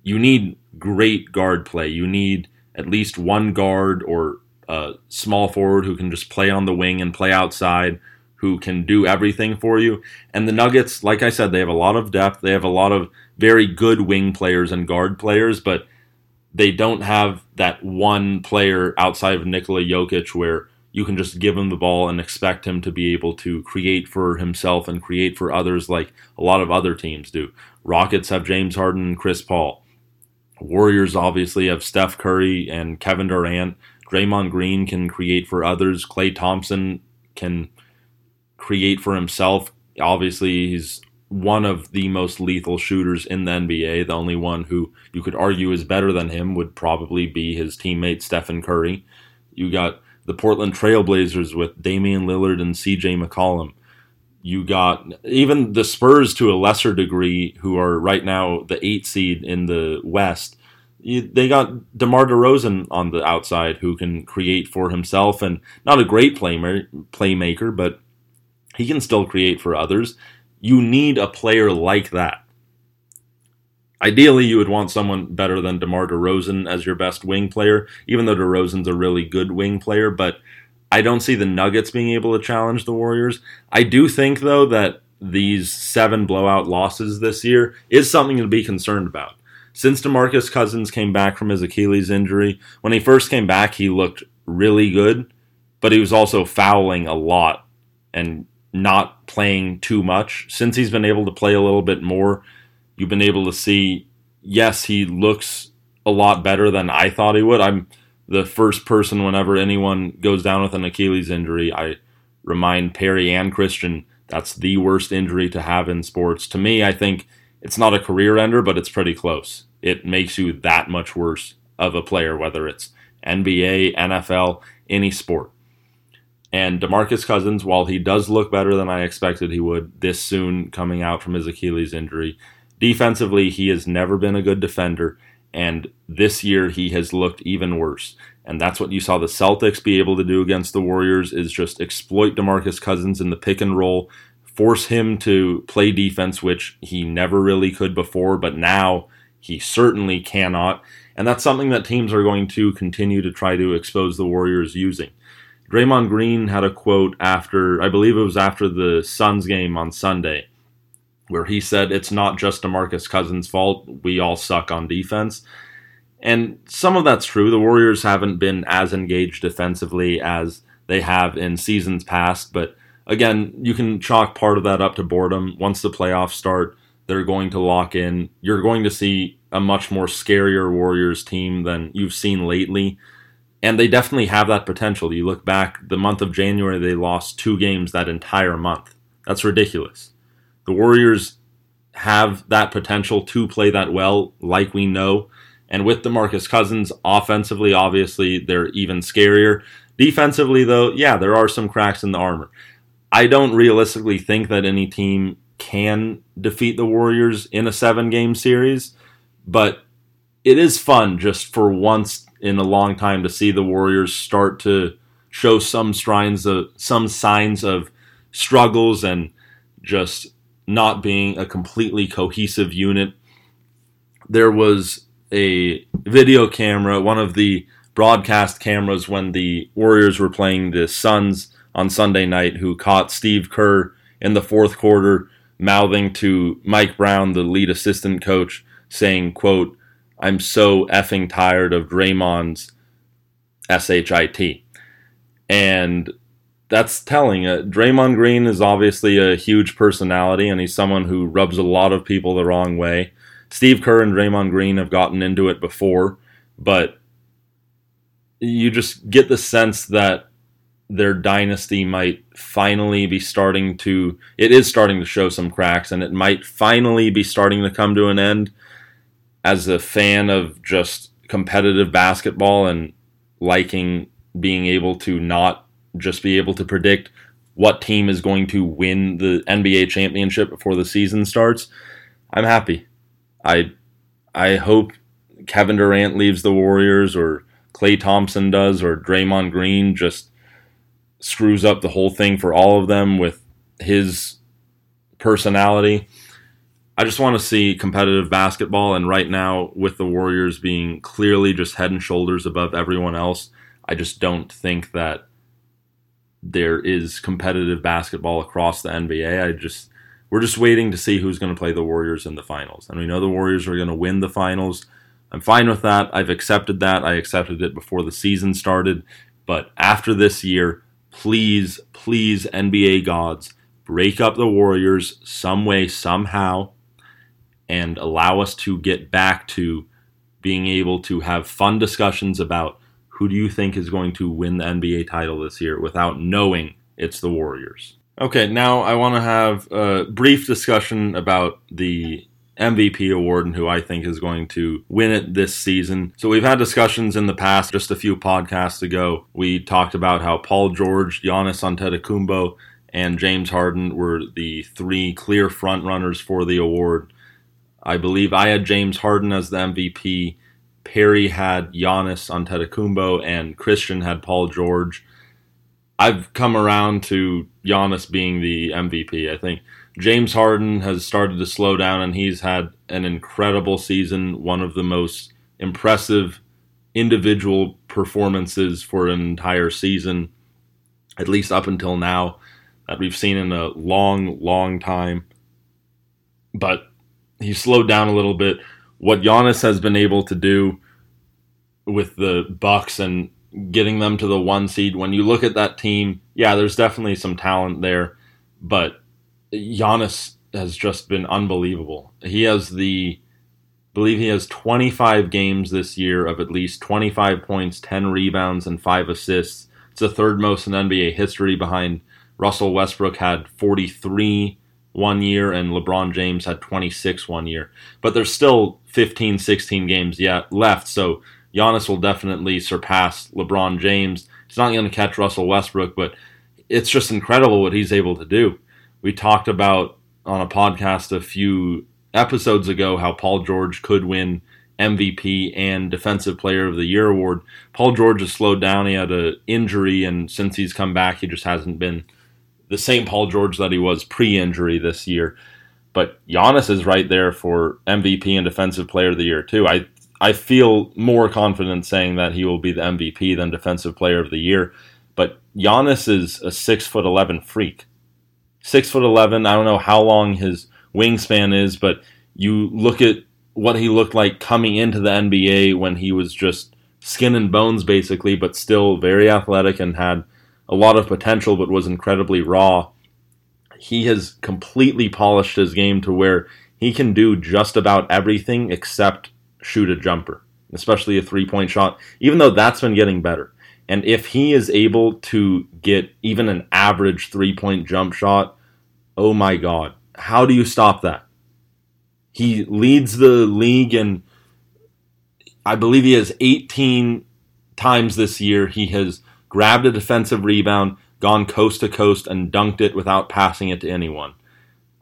You need great guard play. You need at least one guard or a small forward who can just play on the wing and play outside, who can do everything for you. And the Nuggets, like I said, they have a lot of depth. They have a lot of very good wing players and guard players, but they don't have that one player outside of Nikola Jokic where you can just give him the ball and expect him to be able to create for himself and create for others like a lot of other teams do. Rockets have James Harden and Chris Paul. Warriors obviously have Steph Curry and Kevin Durant. Draymond Green can create for others. Klay Thompson can create for himself. Obviously, he's one of the most lethal shooters in the NBA. The only one who you could argue is better than him would probably be his teammate Stephen Curry. You got the Portland Trailblazers with Damian Lillard and CJ McCollum. You got even the Spurs to a lesser degree, who are right now the eight seed in the West. They got DeMar DeRozan on the outside who can create for himself and not a great playmaker, but he can still create for others. You need a player like that. Ideally, you would want someone better than DeMar DeRozan as your best wing player, even though DeRozan's a really good wing player, but I don't see the Nuggets being able to challenge the Warriors. I do think, though, that these seven blowout losses this year is something to be concerned about. Since DeMarcus Cousins came back from his Achilles injury, when he first came back, he looked really good, but he was also fouling a lot and not playing too much. Since he's been able to play a little bit more, you've been able to see, yes, he looks a lot better than I thought he would. I'm the first person whenever anyone goes down with an Achilles injury, I remind Perry and Christian that's the worst injury to have in sports. To me, I think it's not a career ender, but it's pretty close. It makes you that much worse of a player, whether it's NBA, NFL, any sport. And DeMarcus Cousins, while he does look better than I expected he would this soon coming out from his Achilles injury, defensively, he has never been a good defender and this year he has looked even worse. And that's what you saw the Celtics be able to do against the Warriors is just exploit DeMarcus Cousins in the pick and roll, force him to play defense, which he never really could before, but now he certainly cannot. And that's something that teams are going to continue to try to expose the Warriors using. Draymond Green had a quote after, I believe it was after the Suns game on Sunday, where he said, It's not just DeMarcus Cousins' fault. We all suck on defense. And some of that's true. The Warriors haven't been as engaged defensively as they have in seasons past. But again, you can chalk part of that up to boredom. Once the playoffs start, they're going to lock in. You're going to see a much more scarier Warriors team than you've seen lately. And they definitely have that potential. You look back, the month of January, they lost two games that entire month. That's ridiculous. The Warriors have that potential to play that well, like we know. And with DeMarcus Cousins, offensively, obviously, they're even scarier. Defensively, though, yeah, there are some cracks in the armor. I don't realistically think that any team can defeat the Warriors in a seven game series, but it is fun just for once in a long time to see the Warriors start to show some signs of some signs of struggles and just not being a completely cohesive unit. There was a video camera, one of the broadcast cameras when the Warriors were playing the Suns on Sunday night, who caught Steve Kerr in the fourth quarter mouthing to Mike Brown, the lead assistant coach, saying, quote, I'm so effing tired of Draymond's SHIT. And that's telling. Uh, Draymond Green is obviously a huge personality, and he's someone who rubs a lot of people the wrong way. Steve Kerr and Draymond Green have gotten into it before, but you just get the sense that their dynasty might finally be starting to it is starting to show some cracks and it might finally be starting to come to an end as a fan of just competitive basketball and liking being able to not just be able to predict what team is going to win the NBA championship before the season starts I'm happy I I hope Kevin Durant leaves the Warriors or Klay Thompson does or Draymond Green just screws up the whole thing for all of them with his personality. I just want to see competitive basketball and right now with the Warriors being clearly just head and shoulders above everyone else, I just don't think that there is competitive basketball across the NBA. I just we're just waiting to see who's going to play the Warriors in the finals. And we know the Warriors are going to win the finals. I'm fine with that. I've accepted that. I accepted it before the season started. But after this year, please, please, NBA gods, break up the Warriors some way, somehow, and allow us to get back to being able to have fun discussions about who do you think is going to win the NBA title this year without knowing it's the Warriors. Okay, now I want to have a brief discussion about the MVP award and who I think is going to win it this season. So we've had discussions in the past, just a few podcasts ago. We talked about how Paul George, Giannis Antetokounmpo, and James Harden were the three clear front runners for the award. I believe I had James Harden as the MVP. Perry had Giannis Antetokounmpo, and Christian had Paul George. I've come around to Giannis being the MVP. I think James Harden has started to slow down and he's had an incredible season, one of the most impressive individual performances for an entire season, at least up until now, that we've seen in a long, long time. But he slowed down a little bit. What Giannis has been able to do with the Bucks and getting them to the one seed. When you look at that team, yeah, there's definitely some talent there, but Giannis has just been unbelievable. He has the I believe he has 25 games this year of at least 25 points, 10 rebounds, and 5 assists. It's the third most in NBA history behind Russell Westbrook had 43 one year and LeBron James had 26 one year. But there's still 15, 16 games yet left, so Giannis will definitely surpass LeBron James. He's not going to catch Russell Westbrook, but it's just incredible what he's able to do. We talked about on a podcast a few episodes ago how Paul George could win MVP and Defensive Player of the Year award. Paul George has slowed down. He had an injury, and since he's come back, he just hasn't been the same Paul George that he was pre-injury this year. But Giannis is right there for MVP and Defensive Player of the Year too. I I feel more confident saying that he will be the MVP than Defensive Player of the Year. But Giannis is a six foot eleven freak. Six foot eleven. I don't know how long his wingspan is, but you look at what he looked like coming into the NBA when he was just skin and bones basically, but still very athletic and had a lot of potential, but was incredibly raw. He has completely polished his game to where he can do just about everything except shoot a jumper, especially a three point shot, even though that's been getting better. And if he is able to get even an average three point jump shot, oh my God, how do you stop that? He leads the league and I believe he has 18 times this year. He has grabbed a defensive rebound, gone coast to coast, and dunked it without passing it to anyone.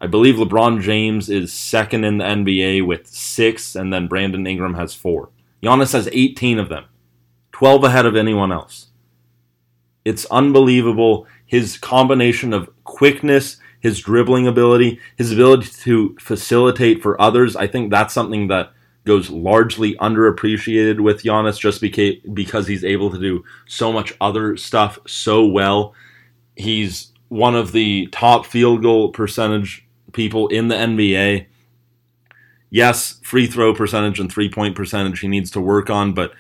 I believe LeBron James is second in the NBA with six, and then Brandon Ingram has four. Giannis has 18 of them, 12 ahead of anyone else. It's unbelievable. His combination of quickness, his dribbling ability, his ability to facilitate for others, I think that's something that goes largely underappreciated with Giannis just because he's able to do so much other stuff so well. He's one of the top field goal percentage people in the NBA. Yes, free throw percentage and three point percentage he needs to work on, but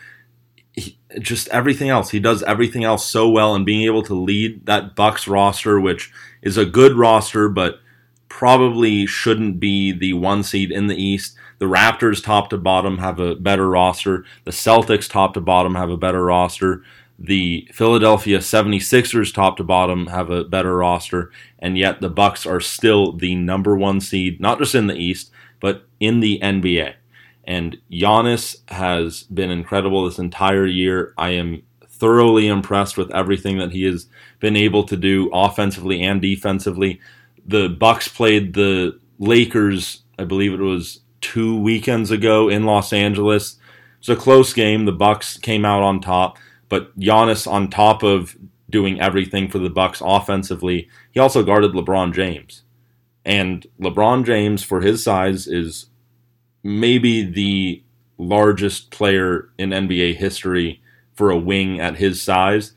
he, just everything else. He does everything else so well, and being able to lead that Bucks roster, which is a good roster, but probably shouldn't be the one seed in the East. The Raptors, top to bottom, have a better roster. The Celtics, top to bottom, have a better roster. The Philadelphia 76ers, top to bottom, have a better roster. And yet the Bucks are still the number one seed, not just in the East, but in the NBA. And Giannis has been incredible this entire year. I am thoroughly impressed with everything that he has been able to do offensively and defensively. The Bucks played the Lakers, I believe it was two weekends ago in Los Angeles. It's a close game. The Bucks came out on top, but Giannis on top of doing everything for the Bucks offensively, he also guarded LeBron James. And LeBron James for his size is maybe the largest player in NBA history for a wing at his size.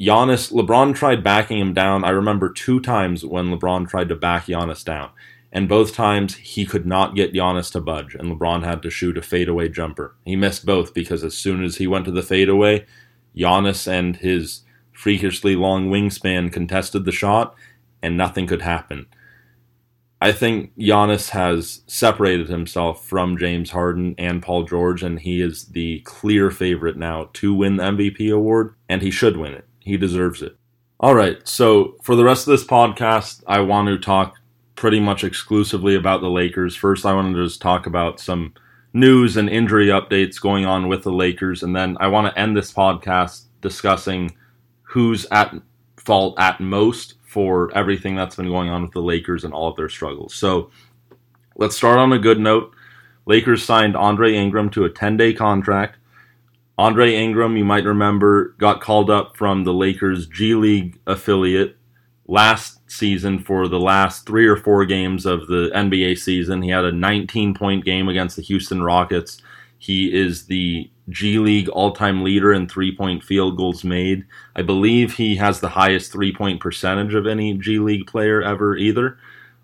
Giannis, LeBron tried backing him down. I remember two times when LeBron tried to back Giannis down and both times he could not get Giannis to budge, and LeBron had to shoot a fadeaway jumper. He missed both because as soon as he went to the fadeaway, Giannis and his freakishly long wingspan contested the shot, and nothing could happen. I think Giannis has separated himself from James Harden and Paul George, and he is the clear favorite now to win the MVP award, and he should win it. He deserves it. All right, so for the rest of this podcast, I want to talk pretty much exclusively about the Lakers. First, I wanted to just talk about some news and injury updates going on with the Lakers, and then I want to end this podcast discussing who's at fault at most for everything that's been going on with the Lakers and all of their struggles. So let's start on a good note. Lakers signed Andre Ingram to a 10 day contract. Andre Ingram, you might remember, got called up from the Lakers G League affiliate last season for the last three or four games of the NBA season. He had a 19 point game against the Houston Rockets. He is the G League all time leader in three point field goals made. I believe he has the highest three point percentage of any G League player ever, either.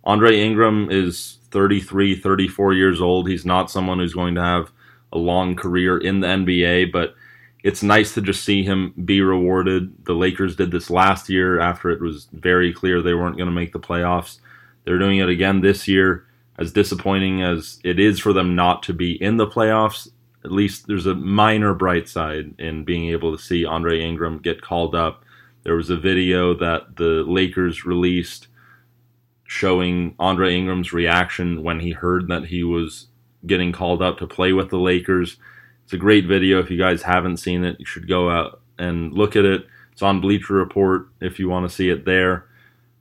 Andre Ingram is 33, 34 years old. He's not someone who's going to have a long career in the NBA, but it's nice to just see him be rewarded. The Lakers did this last year after it was very clear they weren't going to make the playoffs. They're doing it again this year. As disappointing as it is for them not to be in the playoffs, at least there's a minor bright side in being able to see Andre Ingram get called up. There was a video that the Lakers released showing Andre Ingram's reaction when he heard that he was getting called up to play with the Lakers it's a great video. If you guys haven't seen it, you should go out and look at it. It's on Bleacher Report if you want to see it there.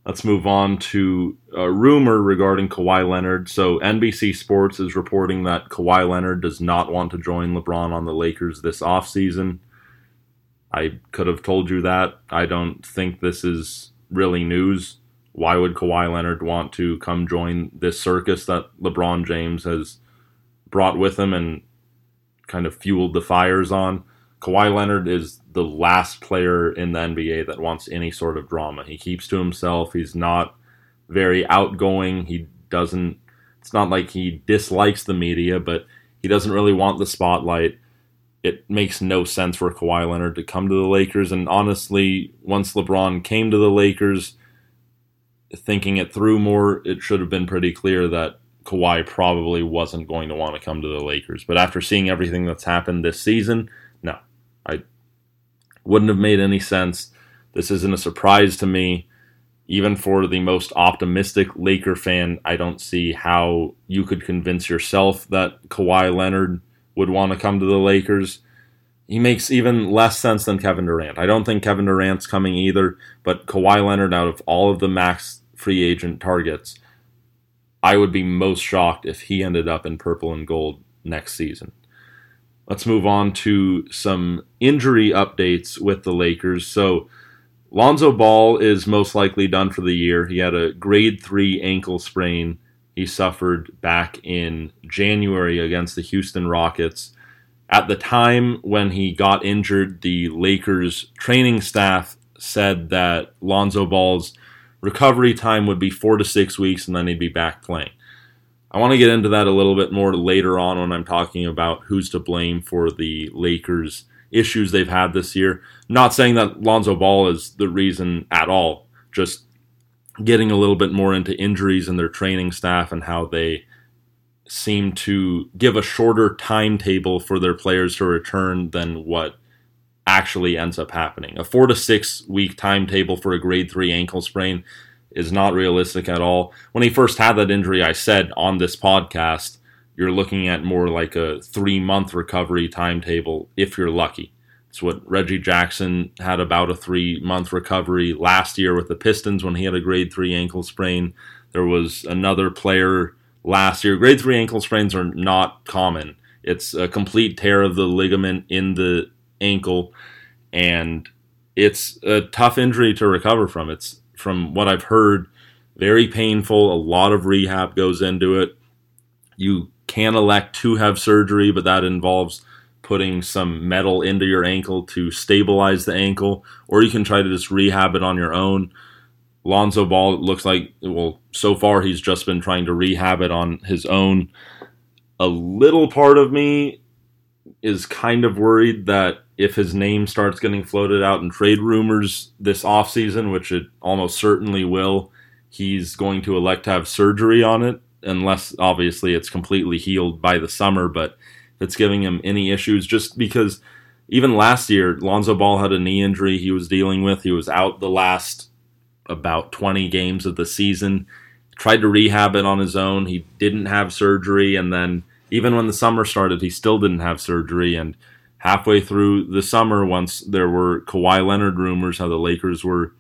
Let's move on to a rumor regarding Kawhi Leonard. So, NBC Sports is reporting that Kawhi Leonard does not want to join LeBron on the Lakers this offseason. I could have told you that. I don't think this is really news. Why would Kawhi Leonard want to come join this circus that LeBron James has brought with him and kind of fueled the fires on? Kawhi Leonard is the last player in the NBA that wants any sort of drama. He keeps to himself. He's not very outgoing. He doesn't, it's not like he dislikes the media, but he doesn't really want the spotlight. It makes no sense for Kawhi Leonard to come to the Lakers. And honestly, once LeBron came to the Lakers, thinking it through more, it should have been pretty clear that Kawhi probably wasn't going to want to come to the Lakers. But after seeing everything that's happened this season, no, I wouldn't have made any sense. This isn't a surprise to me. Even for the most optimistic Laker fan, I don't see how you could convince yourself that Kawhi Leonard would want to come to the Lakers. He makes even less sense than Kevin Durant. I don't think Kevin Durant's coming either, but Kawhi Leonard, out of all of the max free agent targets, I would be most shocked if he ended up in purple and gold next season. Let's move on to some injury updates with the Lakers. So, Lonzo Ball is most likely done for the year. He had a grade three ankle sprain he suffered back in January against the Houston Rockets. At the time when he got injured, the Lakers training staff said that Lonzo Ball's recovery time would be four to six weeks and then he'd be back playing. I want to get into that a little bit more later on when I'm talking about who's to blame for the Lakers' issues they've had this year. Not saying that Lonzo Ball is the reason at all, just getting a little bit more into injuries and their training staff and how they seem to give a shorter timetable for their players to return than what actually ends up happening. A four to six week timetable for a grade three ankle sprain is not realistic at all. When he first had that injury, I said on this podcast, you're looking at more like a three month recovery timetable if you're lucky. It's what Reggie Jackson had about a three month recovery last year with the Pistons when he had a grade three ankle sprain. There was another player last year. Grade three ankle sprains are not common. It's a complete tear of the ligament in the ankle, and it's a tough injury to recover from. It's from what I've heard, very painful. A lot of rehab goes into it. You can elect to have surgery, but that involves putting some metal into your ankle to stabilize the ankle, or you can try to just rehab it on your own. Lonzo Ball looks like, well, so far he's just been trying to rehab it on his own. A little part of me is kind of worried that if his name starts getting floated out in trade rumors this offseason, which it almost certainly will, he's going to elect to have surgery on it, unless obviously it's completely healed by the summer. But if it's giving him any issues, just because even last year, Lonzo Ball had a knee injury he was dealing with. He was out the last about 20 games of the season. Tried to rehab it on his own. He didn't have surgery. And then even when the summer started, he still didn't have surgery. And halfway through the summer, once there were Kawhi Leonard rumors how the Lakers were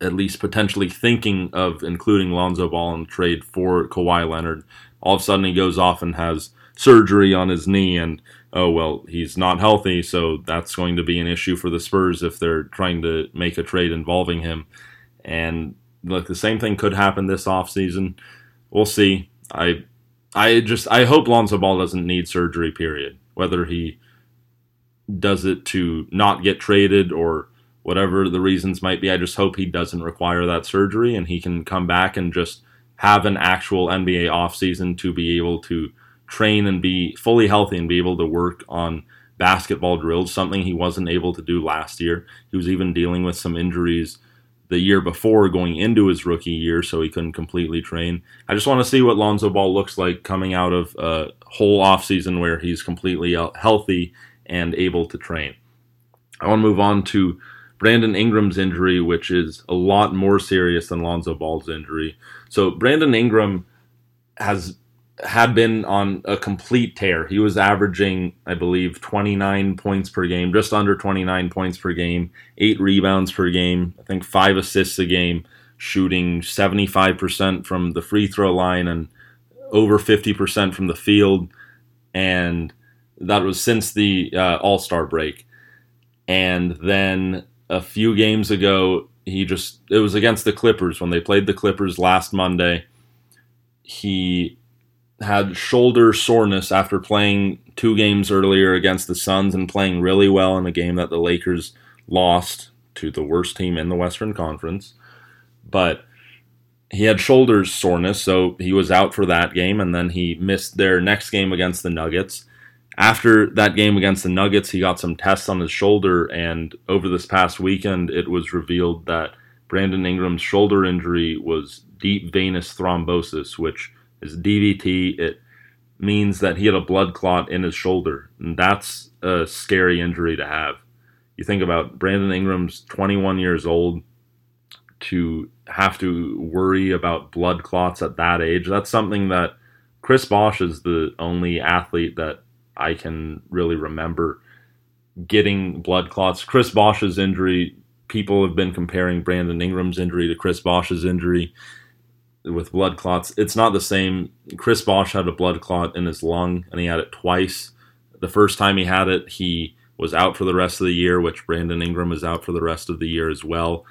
at least potentially thinking of including Lonzo Ball in trade for Kawhi Leonard, all of a sudden he goes off and has surgery on his knee and oh well he's not healthy so that's going to be an issue for the Spurs if they're trying to make a trade involving him. And like the same thing could happen this offseason. We'll see. I I just I hope Lonzo Ball doesn't need surgery period. Whether he does it to not get traded or whatever the reasons might be. I just hope he doesn't require that surgery and he can come back and just have an actual NBA offseason to be able to train and be fully healthy and be able to work on basketball drills, something he wasn't able to do last year. He was even dealing with some injuries the year before going into his rookie year, so he couldn't completely train. I just want to see what Lonzo Ball looks like coming out of a whole offseason where he's completely healthy and able to train. I want to move on to Brandon Ingram's injury, which is a lot more serious than Lonzo Ball's injury. So Brandon Ingram has had been on a complete tear. He was averaging, I believe, 29 points per game, just under 29 points per game, eight rebounds per game, I think five assists a game, shooting 75% from the free throw line and over 50% from the field. And that was since the uh, All Star break. And then a few games ago, he just, it was against the Clippers when they played the Clippers last Monday. He had shoulder soreness after playing two games earlier against the Suns and playing really well in a game that the Lakers lost to the worst team in the Western Conference. But he had shoulder soreness, so he was out for that game, and then he missed their next game against the Nuggets. After that game against the Nuggets, he got some tests on his shoulder, and over this past weekend, it was revealed that Brandon Ingram's shoulder injury was deep venous thrombosis, which is DVT. It means that he had a blood clot in his shoulder, and that's a scary injury to have. You think about Brandon Ingram's 21 years old to have to worry about blood clots at that age. That's something that Chris Bosh is the only athlete that I can really remember getting blood clots. Chris Bosh's injury, people have been comparing Brandon Ingram's injury to Chris Bosh's injury with blood clots. It's not the same. Chris Bosh had a blood clot in his lung and he had it twice. The first time he had it, he was out for the rest of the year, which Brandon Ingram is out for the rest of the year as well.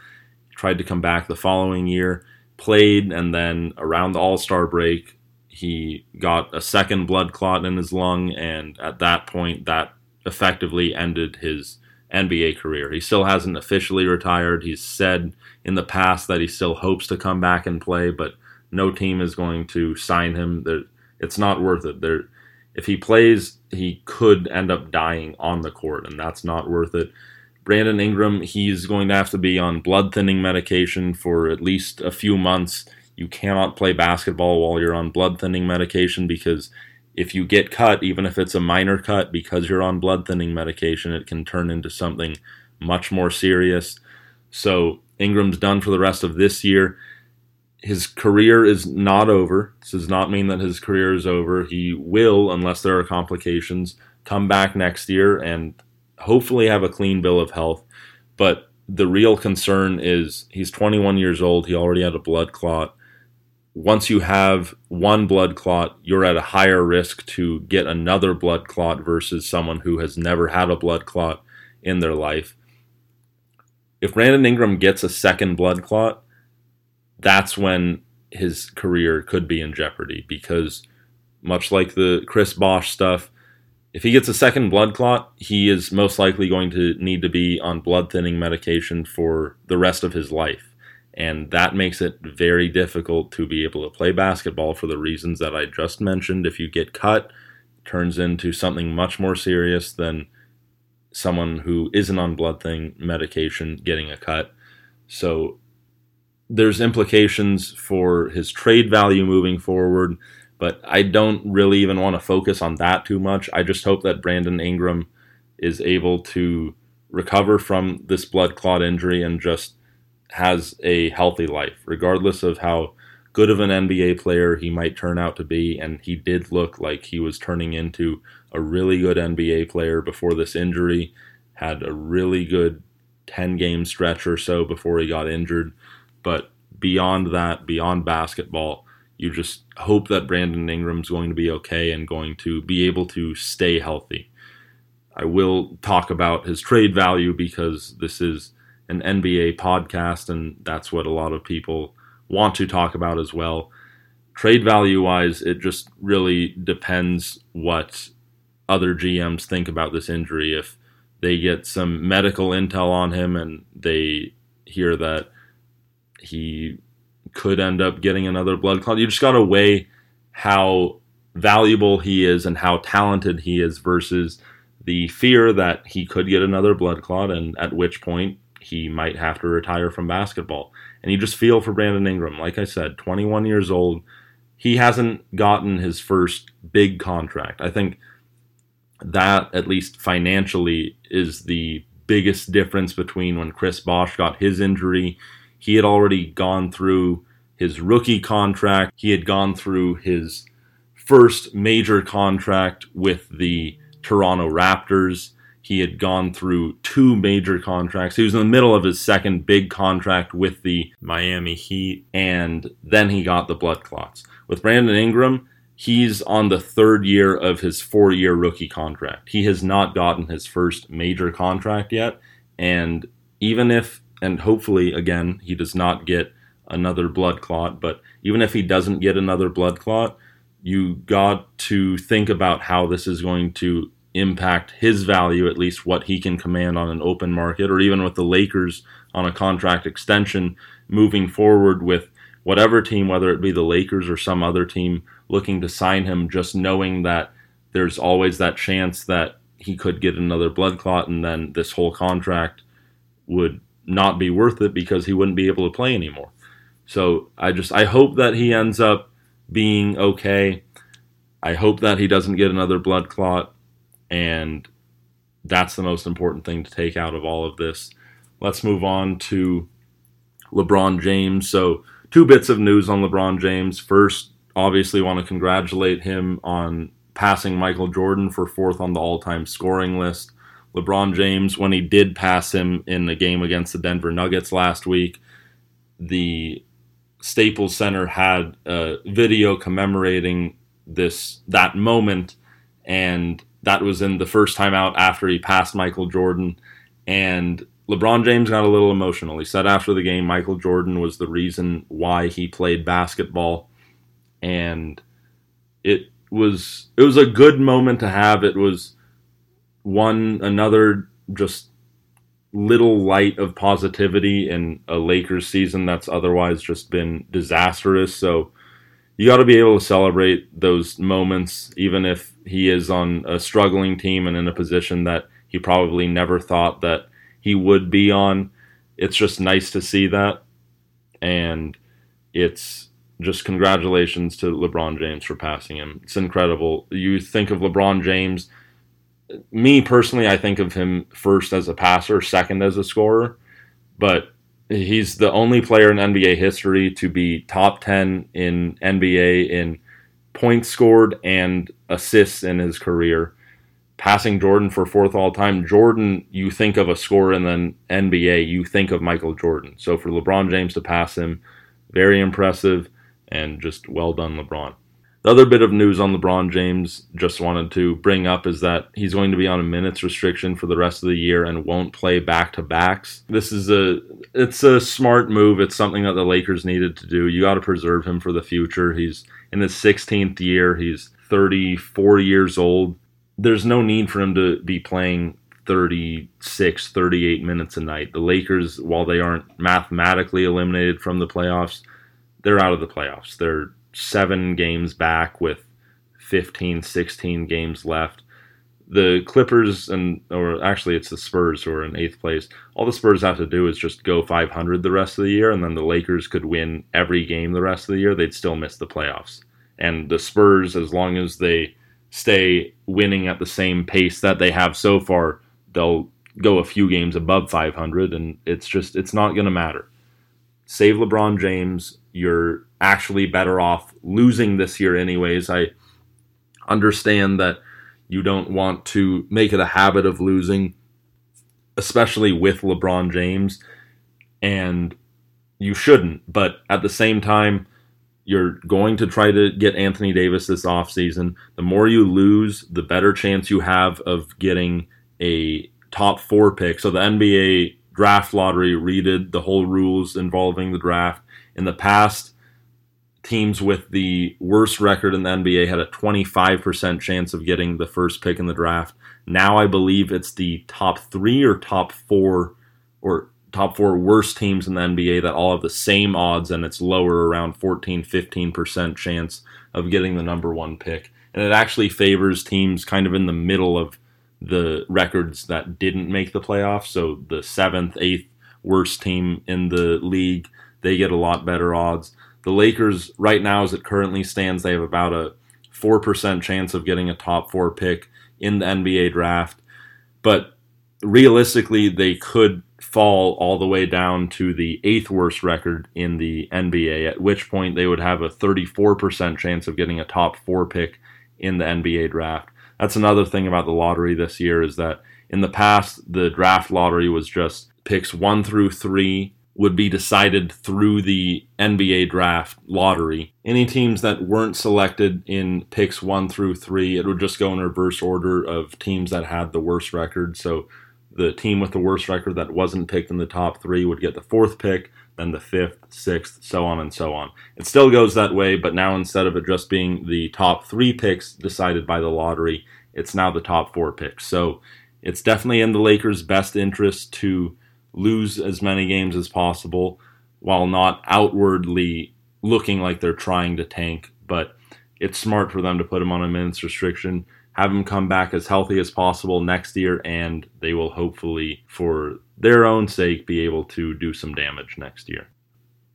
Tried to come back the following year, played, and then around the All Star break, he got a second blood clot in his lung, and at that point, that effectively ended his NBA career. He still hasn't officially retired. He's said in the past that he still hopes to come back and play, but no team is going to sign him. It's not worth it. There, if he plays, he could end up dying on the court, and that's not worth it. Brandon Ingram, he's going to have to be on blood thinning medication for at least a few months. You cannot play basketball while you're on blood thinning medication because if you get cut, even if it's a minor cut, because you're on blood thinning medication, it can turn into something much more serious. So Ingram's done for the rest of this year. His career is not over. This does not mean that his career is over. He will, unless there are complications, come back next year and hopefully have a clean bill of health. But the real concern is he's 21 years old. He already had a blood clot once you have one blood clot, you're at a higher risk to get another blood clot versus someone who has never had a blood clot in their life. If Brandon Ingram gets a second blood clot, that's when his career could be in jeopardy because, much like the Chris Bosh stuff, if he gets a second blood clot, he is most likely going to need to be on blood thinning medication for the rest of his life and that makes it very difficult to be able to play basketball for the reasons that I just mentioned. If you get cut, turns into something much more serious than someone who isn't on blood thinning medication getting a cut. So there's implications for his trade value moving forward, but I don't really even want to focus on that too much. I just hope that Brandon Ingram is able to recover from this blood clot injury and just has a healthy life, regardless of how good of an NBA player he might turn out to be. And he did look like he was turning into a really good NBA player before this injury, had a really good 10 game stretch or so before he got injured. But beyond that, beyond basketball, you just hope that Brandon Ingram's going to be okay and going to be able to stay healthy. I will talk about his trade value because this is an NBA podcast, and that's what a lot of people want to talk about as well. Trade value wise, it just really depends what other GMs think about this injury. If they get some medical intel on him and they hear that he could end up getting another blood clot, you just got to weigh how valuable he is and how talented he is versus the fear that he could get another blood clot, and at which point he might have to retire from basketball. And you just feel for Brandon Ingram. Like I said, 21 years old. He hasn't gotten his first big contract. I think that, at least financially, is the biggest difference between when Chris Bosh got his injury. He had already gone through his rookie contract, he had gone through his first major contract with the Toronto Raptors He had gone through two major contracts. He was in the middle of his second big contract with the Miami Heat, and then he got the blood clots. With Brandon Ingram, he's on the third year of his four year rookie contract. He has not gotten his first major contract yet. And even if, and hopefully, again, he does not get another blood clot, but even if he doesn't get another blood clot, you got to think about how this is going to impact his value, at least what he can command on an open market, or even with the Lakers on a contract extension moving forward with whatever team, whether it be the Lakers or some other team, looking to sign him, just knowing that there's always that chance that he could get another blood clot and then this whole contract would not be worth it because he wouldn't be able to play anymore. So I just I hope that he ends up being okay. I hope that he doesn't get another blood clot and that's the most important thing to take out of all of this. Let's move on to LeBron James. So two bits of news on LeBron James. First, obviously, want to congratulate him on passing Michael Jordan for fourth on the all time scoring list. LeBron James, when he did pass him in the game against the Denver Nuggets last week, the Staples Center had a video commemorating this that moment, and that was in the first time out after he passed Michael Jordan. And LeBron James got a little emotional. He said after the game, Michael Jordan was the reason why he played basketball, and it was it was a good moment to have. It was one another just little light of positivity in a Lakers season that's otherwise just been disastrous. So you got to be able to celebrate those moments, even if he is on a struggling team and in a position that he probably never thought that he would be on. It's just nice to see that. And it's just congratulations to LeBron James for passing him. It's incredible. You think of LeBron James, me personally, I think of him first as a passer, second as a scorer, but he's the only player in NBA history to be top 10 in NBA in points scored and assists in his career passing Jordan for fourth all time. Jordan, you think of a scorer in the NBA, you think of Michael Jordan. So for LeBron James to pass him, very impressive and just well done, LeBron. The other bit of news on LeBron James just wanted to bring up is that he's going to be on a minutes restriction for the rest of the year and won't play back to backs. This is a it's a smart move. It's something that the Lakers needed to do. You got to preserve him for the future. He's in his 16th year. He's 34 years old there's no need for him to be playing 36, 38 minutes a night. The Lakers, while they aren't mathematically eliminated from the playoffs, they're out of the playoffs. They're seven games back with 15, 16 games left. The Clippers and or actually it's the Spurs who are in eighth place. All the Spurs have to do is just go 500 the rest of the year, and then the Lakers could win every game the rest of the year. They'd still miss the playoffs. And the Spurs, as long as they stay winning at the same pace that they have so far, they'll go a few games above 500, and it's just it's not going to matter. Save LeBron James. You're actually better off losing this year, anyways. I understand that you don't want to make it a habit of losing, especially with LeBron James, and you shouldn't. But at the same time, you're going to try to get Anthony Davis this offseason. The more you lose, the better chance you have of getting a top four pick. So the NBA draft lottery redid the whole rules involving the draft. In the past, teams with the worst record in the NBA had a 25% chance of getting the first pick in the draft. Now I believe it's the top three or top four or top four worst teams in the NBA that all have the same odds and it's lower around 14 15% chance of getting the number 1 pick and it actually favors teams kind of in the middle of the records that didn't make the playoffs so the 7th 8th worst team in the league they get a lot better odds the Lakers right now as it currently stands they have about a 4% chance of getting a top 4 pick in the NBA draft but realistically they could fall all the way down to the eighth worst record in the NBA, at which point they would have a 34% chance of getting a top four pick in the NBA draft. That's another thing about the lottery this year is that In the past, the draft lottery was just picks one through three would be decided through the NBA draft lottery. Any teams that weren't selected in picks one through three, it would just go in reverse order of teams that had the worst record. So the team with the worst record that wasn't picked in the top three would get the fourth pick, then the fifth, sixth, so on and so on. It still goes that way, but now instead of it just being the top three picks decided by the lottery, it's now the top four picks. So it's definitely in the Lakers' best interest to lose as many games as possible while not outwardly looking like they're trying to tank. But it's smart for them to put him on a minutes restriction, have him come back as healthy as possible next year, and they will hopefully, for their own sake, be able to do some damage next year.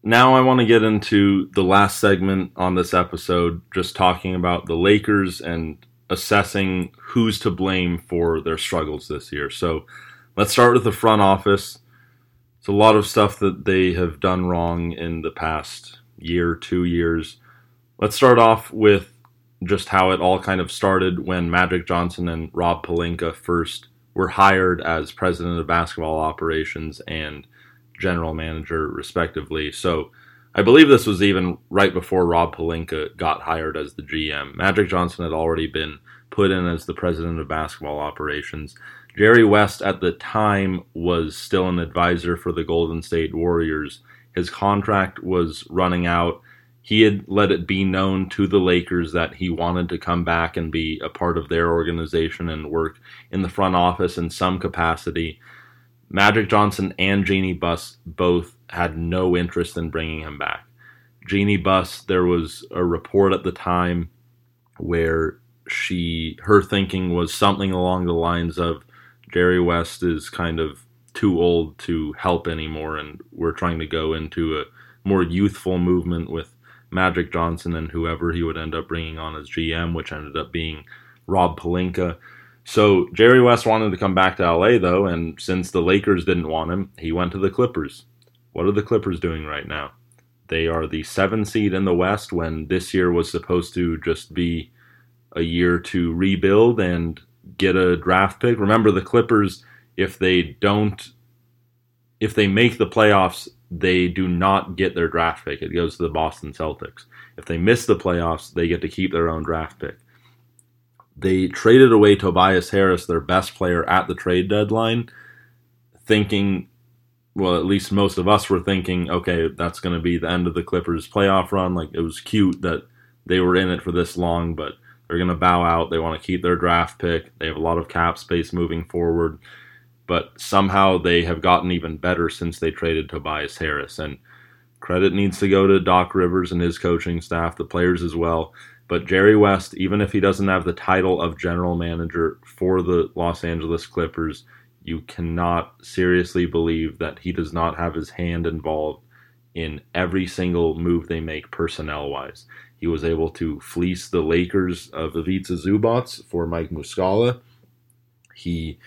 Now, I want to get into the last segment on this episode, just talking about the Lakers and assessing who's to blame for their struggles this year. So, let's start with the front office. It's a lot of stuff that they have done wrong in the past year, two years. Let's start off with just how it all kind of started when Magic Johnson and Rob Pelinka first were hired as president of basketball operations and general manager, respectively. So I believe this was even right before Rob Pelinka got hired as the GM. Magic Johnson had already been put in as the president of basketball operations. Jerry West at the time was still an advisor for the Golden State Warriors. His contract was running out. He had let it be known to the Lakers that he wanted to come back and be a part of their organization and work in the front office in some capacity. Magic Johnson and Jeannie Buss both had no interest in bringing him back. Jeannie Buss, there was a report at the time where she her thinking was something along the lines of Jerry West is kind of too old to help anymore, and we're trying to go into a more youthful movement with Magic Johnson and whoever he would end up bringing on as GM, which ended up being Rob Pelinka. So Jerry West wanted to come back to LA though, and since the Lakers didn't want him, he went to the Clippers. What are the Clippers doing right now? They are the seven seed in the West when this year was supposed to just be a year to rebuild and get a draft pick. Remember, the Clippers, if they don't, if they make the playoffs, they do not get their draft pick. It goes to the Boston Celtics. If they miss the playoffs, they get to keep their own draft pick. They traded away Tobias Harris, their best player, at the trade deadline, thinking, well, at least most of us were thinking, okay, that's going to be the end of the Clippers' playoff run. Like, it was cute that they were in it for this long, but they're going to bow out. They want to keep their draft pick. They have a lot of cap space moving forward. But somehow they have gotten even better since they traded Tobias Harris. And credit needs to go to Doc Rivers and his coaching staff, the players as well. But Jerry West, even if he doesn't have the title of general manager for the Los Angeles Clippers, you cannot seriously believe that he does not have his hand involved in every single move they make personnel wise. He was able to fleece the Lakers of Ivica Zubac for Mike Muscala. He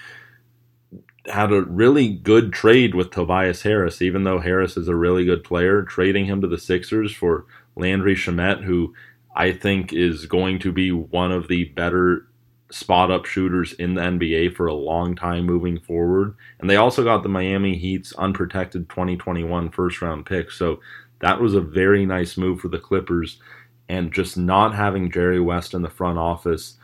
had a really good trade with Tobias Harris, even though Harris is a really good player, trading him to the Sixers for Landry Shamet, who I think is going to be one of the better spot up shooters in the NBA for a long time moving forward. And they also got the Miami Heat's unprotected 2021 first round pick. So that was a very nice move for the Clippers and just not having Jerry West in the front office,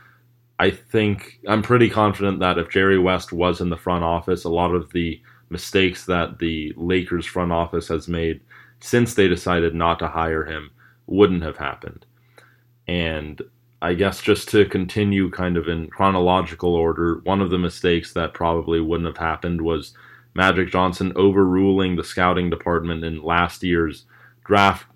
I think I'm pretty confident that if Jerry West was in the front office, a lot of the mistakes that the Lakers front office has made since they decided not to hire him wouldn't have happened. And I guess just to continue kind of in chronological order, one of the mistakes that probably wouldn't have happened was Magic Johnson overruling the scouting department in last year's draft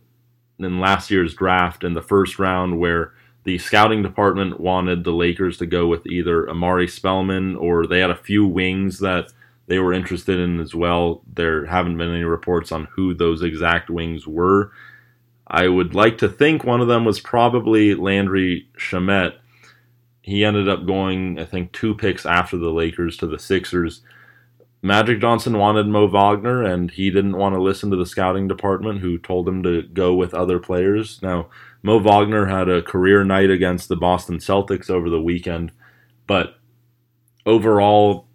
in last year's draft in the first round where the scouting department wanted the Lakers to go with either Omari Spellman or they had a few wings that they were interested in as well. There haven't been any reports on who those exact wings were. I would like to think one of them was probably Landry Shamet. He ended up going, I think, two picks after the Lakers to the Sixers. Magic Johnson wanted Mo Wagner, and he didn't want to listen to the scouting department, who told him to go with other players. Now, Mo Wagner had a career night against the Boston Celtics over the weekend, but overall,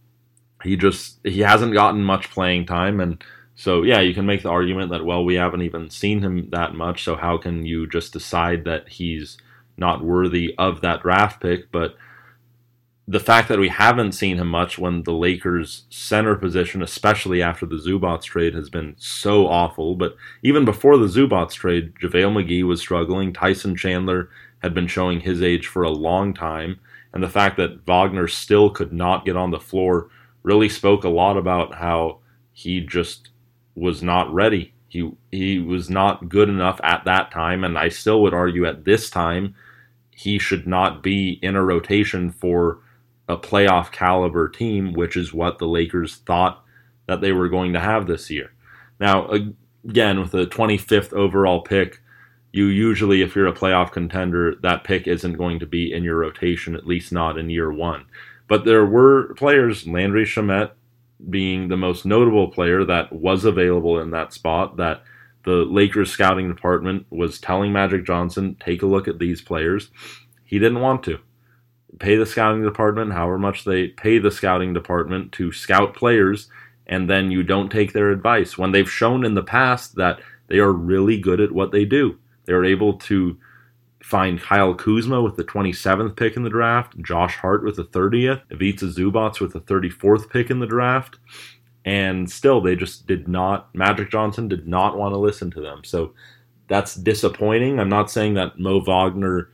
he just he hasn't gotten much playing time and so yeah, you can make the argument that well, we haven't even seen him that much, so how can you just decide that he's not worthy of that draft pick? But the fact that we haven't seen him much when the Lakers' center position, especially after the Zubac trade, has been so awful. But even before the Zubac trade, JaVale McGee was struggling. Tyson Chandler had been showing his age for a long time. And the fact that Wagner still could not get on the floor really spoke a lot about how he just was not ready. He he was not good enough at that time, and I still would argue at this time he should not be in a rotation for a playoff caliber team, which is what the Lakers thought that they were going to have this year. Now, again, with the 25th overall pick, you usually, if you're a playoff contender, that pick isn't going to be in your rotation, at least not in year one. But there were players, Landry Shamet being the most notable player that was available in that spot, that the Lakers scouting department was telling Magic Johnson, take a look at these players. He didn't want to pay the scouting department however much they pay the scouting department to scout players and then you don't take their advice when they've shown in the past that they are really good at what they do they're able to find Kyle Kuzma with the 27th pick in the draft, Josh Hart with the 30th, Ivica Zubac with the 34th pick in the draft, and still they just did not Magic Johnson did not want to listen to them. So that's disappointing. I'm not saying that Mo Wagner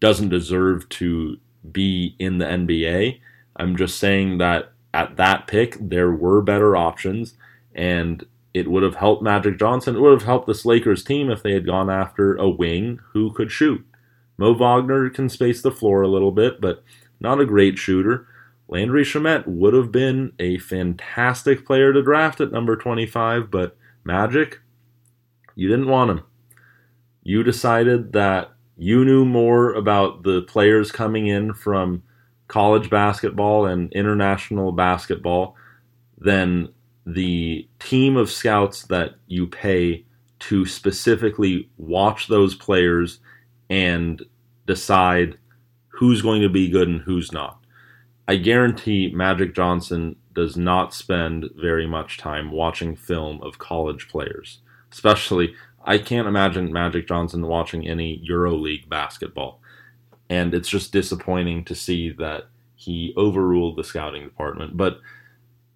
doesn't deserve to be in the NBA. I'm just saying that at that pick, there were better options, and it would have helped Magic Johnson. It would have helped this Lakers team if they had gone after a wing who could shoot. Mo Wagner can space the floor a little bit, but not a great shooter. Landry Shamet would have been a fantastic player to draft at number 25, but Magic, you didn't want him. You decided that you knew more about the players coming in from college basketball and international basketball than the team of scouts that you pay to specifically watch those players and decide who's going to be good and who's not. I guarantee Magic Johnson does not spend very much time watching film of college players, especially I can't imagine Magic Johnson watching any EuroLeague basketball. And it's just disappointing to see that he overruled the scouting department. But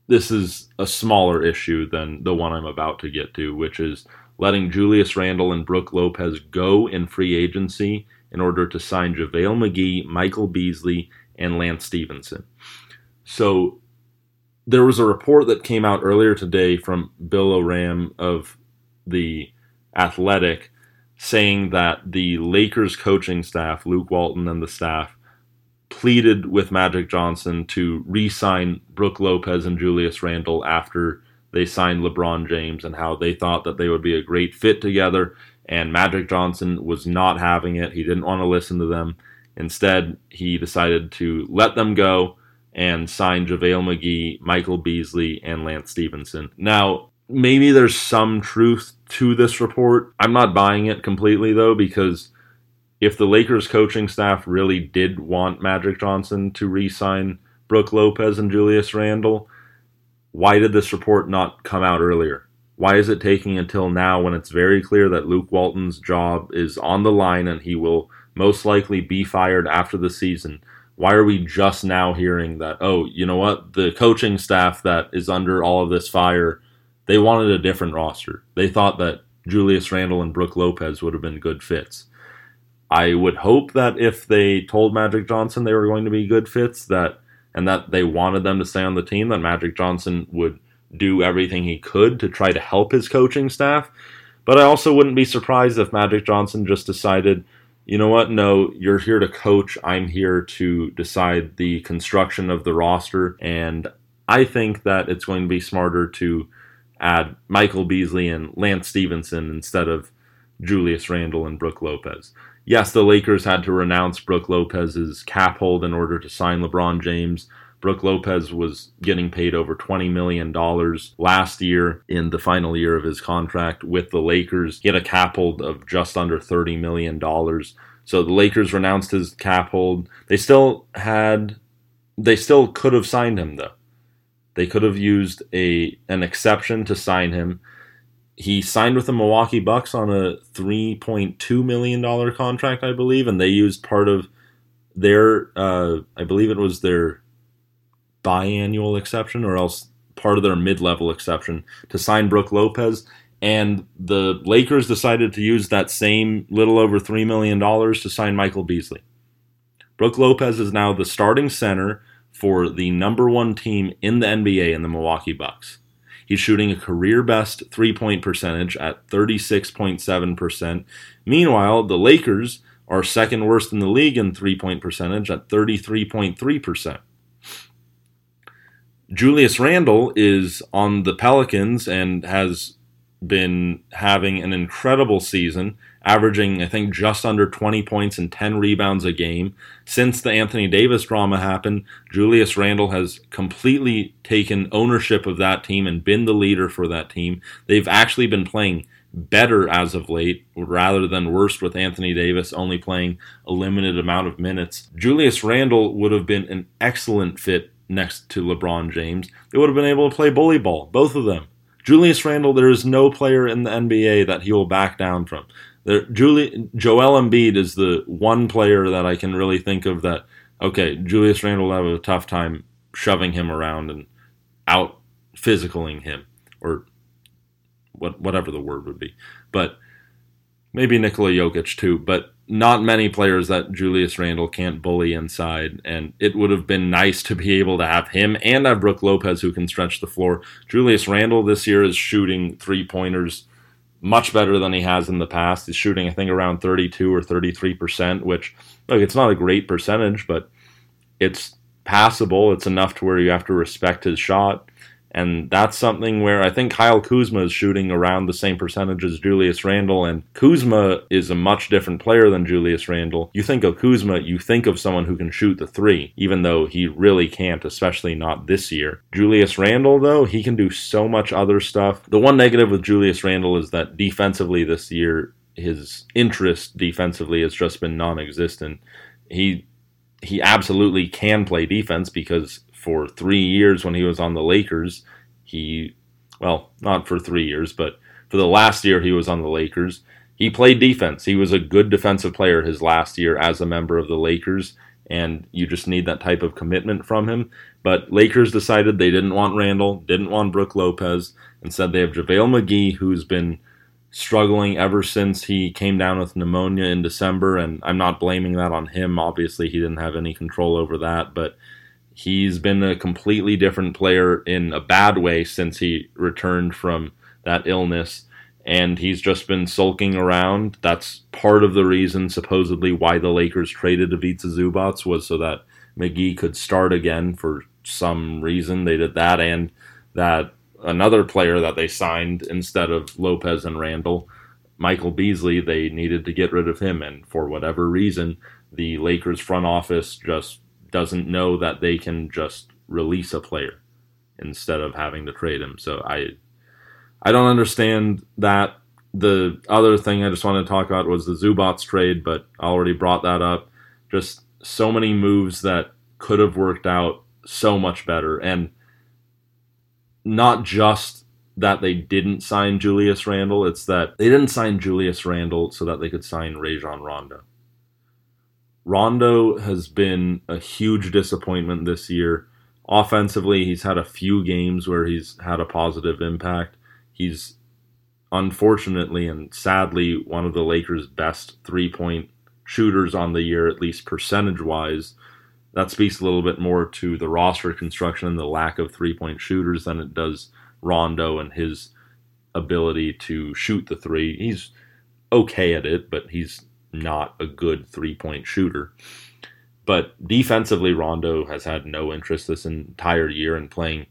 this is a smaller issue than the one I'm about to get to, which is letting Julius Randle and Brook Lopez go in free agency in order to sign JaVale McGee, Michael Beasley, and Lance Stephenson. So there was a report that came out earlier today from Bill Oram of the Athletic saying that the Lakers coaching staff, Luke Walton and the staff, pleaded with Magic Johnson to re sign Brook Lopez and Julius Randle after they signed LeBron James and how they thought that they would be a great fit together. And Magic Johnson was not having it. He didn't want to listen to them. Instead, he decided to let them go and sign JaVale McGee, Michael Beasley, and Lance Stephenson. Now, maybe there's some truth to this report. I'm not buying it completely though, because if the Lakers coaching staff really did want Magic Johnson to re sign Brook Lopez and Julius Randle, why did this report not come out earlier? Why is it taking until now when it's very clear that Luke Walton's job is on the line and he will most likely be fired after the season? Why are we just now hearing that, oh, you know what? The coaching staff that is under all of this fire they wanted a different roster. They thought that Julius Randle and Brook Lopez would have been good fits. I would hope that if they told Magic Johnson they were going to be good fits, that and that they wanted them to stay on the team, that Magic Johnson would do everything he could to try to help his coaching staff. But I also wouldn't be surprised if Magic Johnson just decided, you know what, no, you're here to coach. I'm here to decide the construction of the roster. And I think that it's going to be smarter to add Michael Beasley and Lance Stephenson instead of Julius Randle and Brook Lopez. Yes, the Lakers had to renounce Brook Lopez's cap hold in order to sign LeBron James. Brook Lopez was getting paid over $20 million last year in the final year of his contract with the Lakers. He had a cap hold of just under $30 million. So the Lakers renounced his cap hold. They still had, they still could have signed him though They could have used a an exception to sign him. He signed with the Milwaukee Bucks on a $3.2 million contract, I believe, and they used part of their, uh, I believe it was their biannual exception or else part of their mid level exception to sign Brook Lopez. And the Lakers decided to use that same little over $3 million to sign Michael Beasley. Brook Lopez is now the starting center for the number one team in the NBA in the Milwaukee Bucks. He's shooting a career best three point percentage at 36.7%. Meanwhile, the Lakers are second worst in the league in three point percentage at 33.3%. Julius Randle is on the Pelicans and has been having an incredible season, averaging, I think, just under 20 points and 10 rebounds a game. Since the Anthony Davis drama happened, Julius Randle has completely taken ownership of that team and been the leader for that team. They've actually been playing better as of late rather than worse with Anthony Davis only playing a limited amount of minutes. Julius Randle would have been an excellent fit next to LeBron James. They would have been able to play bully ball, both of them. Julius Randle, there is no player in the NBA that he will back down from. There, Julie, Joel Embiid is the one player that I can really think of that. Okay, Julius Randle will have a tough time shoving him around and out physicaling him, or what, whatever the word would be. But maybe Nikola Jokic too. But not many players that Julius Randle can't bully inside, and it would have been nice to be able to have him and have Brook Lopez who can stretch the floor. Julius Randle this year is shooting three pointers much better than he has in the past. He's shooting, I think, around 32 or 33 percent, which look, it's not a great percentage, but it's passable. It's enough to where you have to respect his shot. And that's something where I think Kyle Kuzma is shooting around the same percentage as Julius Randle. And Kuzma is a much different player than Julius Randle. You think of Kuzma, you think of someone who can shoot the three, even though he really can't, especially not this year. Julius Randle, though, he can do so much other stuff. The one negative with Julius Randle is that defensively this year, his interest defensively has just been non existent. He he absolutely can play defense because for three years when he was on the Lakers. He, well, not for three years, but for the last year he was on the Lakers. He played defense. He was a good defensive player his last year as a member of the Lakers, and you just need that type of commitment from him. But Lakers decided they didn't want Randle, didn't want Brook Lopez. and said they have JaVale McGee, who's been struggling ever since he came down with pneumonia in December, and I'm not blaming that on him. Obviously, he didn't have any control over that, but He's been a completely different player in a bad way since he returned from that illness. And he's just been sulking around. That's part of the reason, supposedly, why the Lakers traded Ivica Zubac was so that McGee could start again for some reason. They did that, and that another player that they signed instead of Lopez and Randle, Michael Beasley, they needed to get rid of him. And for whatever reason, the Lakers front office just doesn't know that they can just release a player instead of having to trade him. So I I don't understand that. The other thing I just wanted to talk about was the Zubac trade, but I already brought that up. Just so many moves that could have worked out so much better. And not just that they didn't sign Julius Randle, it's that they didn't sign Julius Randle so that they could sign Rajon Rondo. Rondo has been a huge disappointment this year. Offensively, he's had a few games where he's had a positive impact. He's unfortunately and sadly one of the Lakers' best three point shooters on the year, at least percentage wise. That speaks a little bit more to the roster construction and the lack of three point shooters than it does Rondo and his ability to shoot the three. He's okay at it, but he's not a good three point shooter. But defensively, Rondo has had no interest this entire year in playing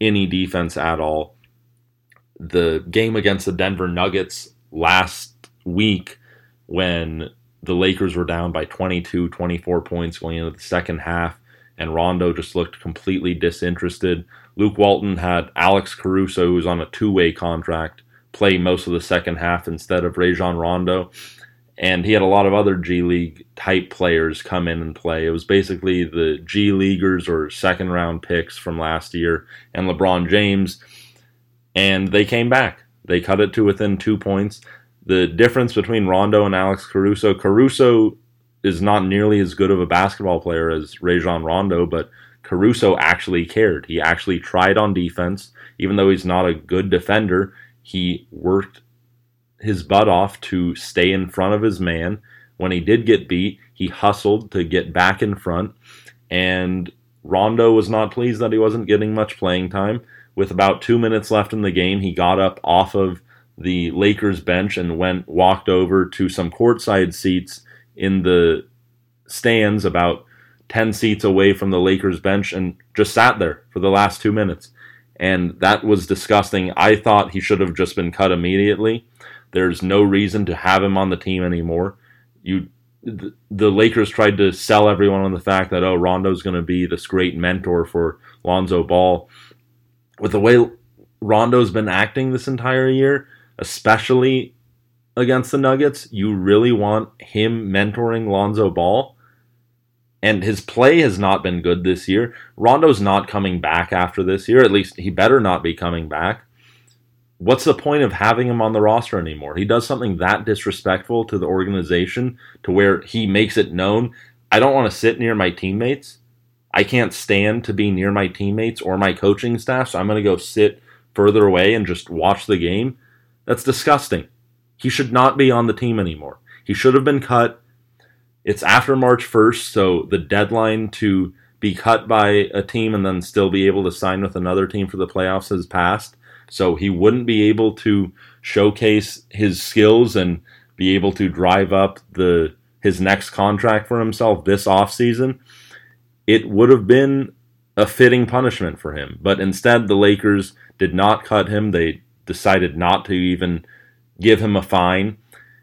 any defense at all. The game against the Denver Nuggets last week, when the Lakers were down by 22, 24 points going into the second half, and Rondo just looked completely disinterested. Luke Walton had Alex Caruso, who's on a two way contract, play most of the second half instead of Rajon Rondo and he had a lot of other G League type players come in and play. It was basically the G Leaguers or second round picks from last year and LeBron James, and they came back. They cut it to within two points. The difference between Rondo and Alex Caruso, Caruso is not nearly as good of a basketball player as Rajon Rondo, but Caruso actually cared. He actually tried on defense, even though he's not a good defender. He worked his butt off to stay in front of his man. When he did get beat, he hustled to get back in front. And Rondo was not pleased that he wasn't getting much playing time. With about two minutes left in the game, he got up off of the Lakers bench and went walked over to some courtside seats in the stands about 10 seats away from the Lakers bench and just sat there for the last 2 minutes. And that was disgusting. I thought he should have just been cut immediately. There's no reason to have him on the team anymore. You the Lakers tried to sell everyone on the fact that oh Rondo's going to be this great mentor for Lonzo Ball. With the way Rondo's been acting this entire year, especially against the Nuggets, you really want him mentoring Lonzo Ball. And his play has not been good this year. Rondo's not coming back after this year. At least he better not be coming back what's the point of having him on the roster anymore? He does something that disrespectful to the organization to where he makes it known I don't want to sit near my teammates. I can't stand to be near my teammates or my coaching staff, so I'm going to go sit further away and just watch the game. That's disgusting. He should not be on the team anymore. He should have been cut. It's after March 1st, so the deadline to be cut by a team and then still be able to sign with another team for the playoffs has passed. So he wouldn't be able to showcase his skills and be able to drive up the his next contract for himself this offseason. It would have been a fitting punishment for him. But instead the Lakers did not cut him. They decided not to even give him a fine.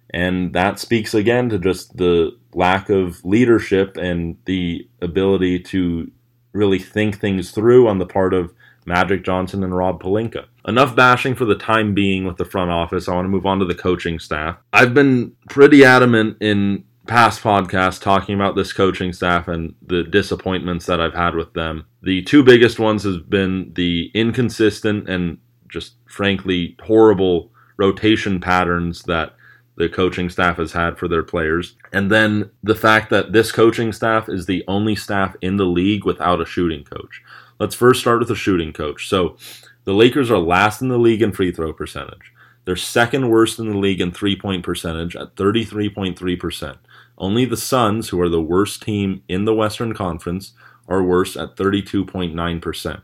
And that speaks again to just the lack of leadership and the ability to really think things through on the part of Magic Johnson and Rob Pelinka. Enough bashing for the time being with the front office. I want to move on to the coaching staff. I've been pretty adamant in past podcasts talking about this coaching staff and the disappointments that I've had with them. The two biggest ones has been the inconsistent and just frankly horrible rotation patterns that the coaching staff has had for their players. And then the fact that this coaching staff is the only staff in the league without a shooting coach. Let's first start with the shooting coach. So the Lakers are last in the league in free throw percentage. They're second worst in the league in three point percentage at 33.3%. Only the Suns, who are the worst team in the Western Conference, are worse at 32.9%.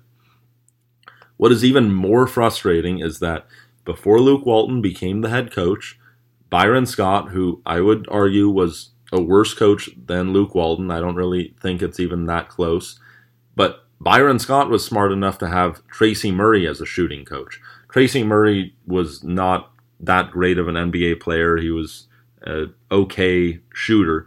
What is even more frustrating is that before Luke Walton became the head coach, Byron Scott, who I would argue was a worse coach than Luke Walton, I don't really think it's even that close, but Byron Scott was smart enough to have Tracy Murray as a shooting coach. Tracy Murray was not that great of an NBA player. He was an okay shooter.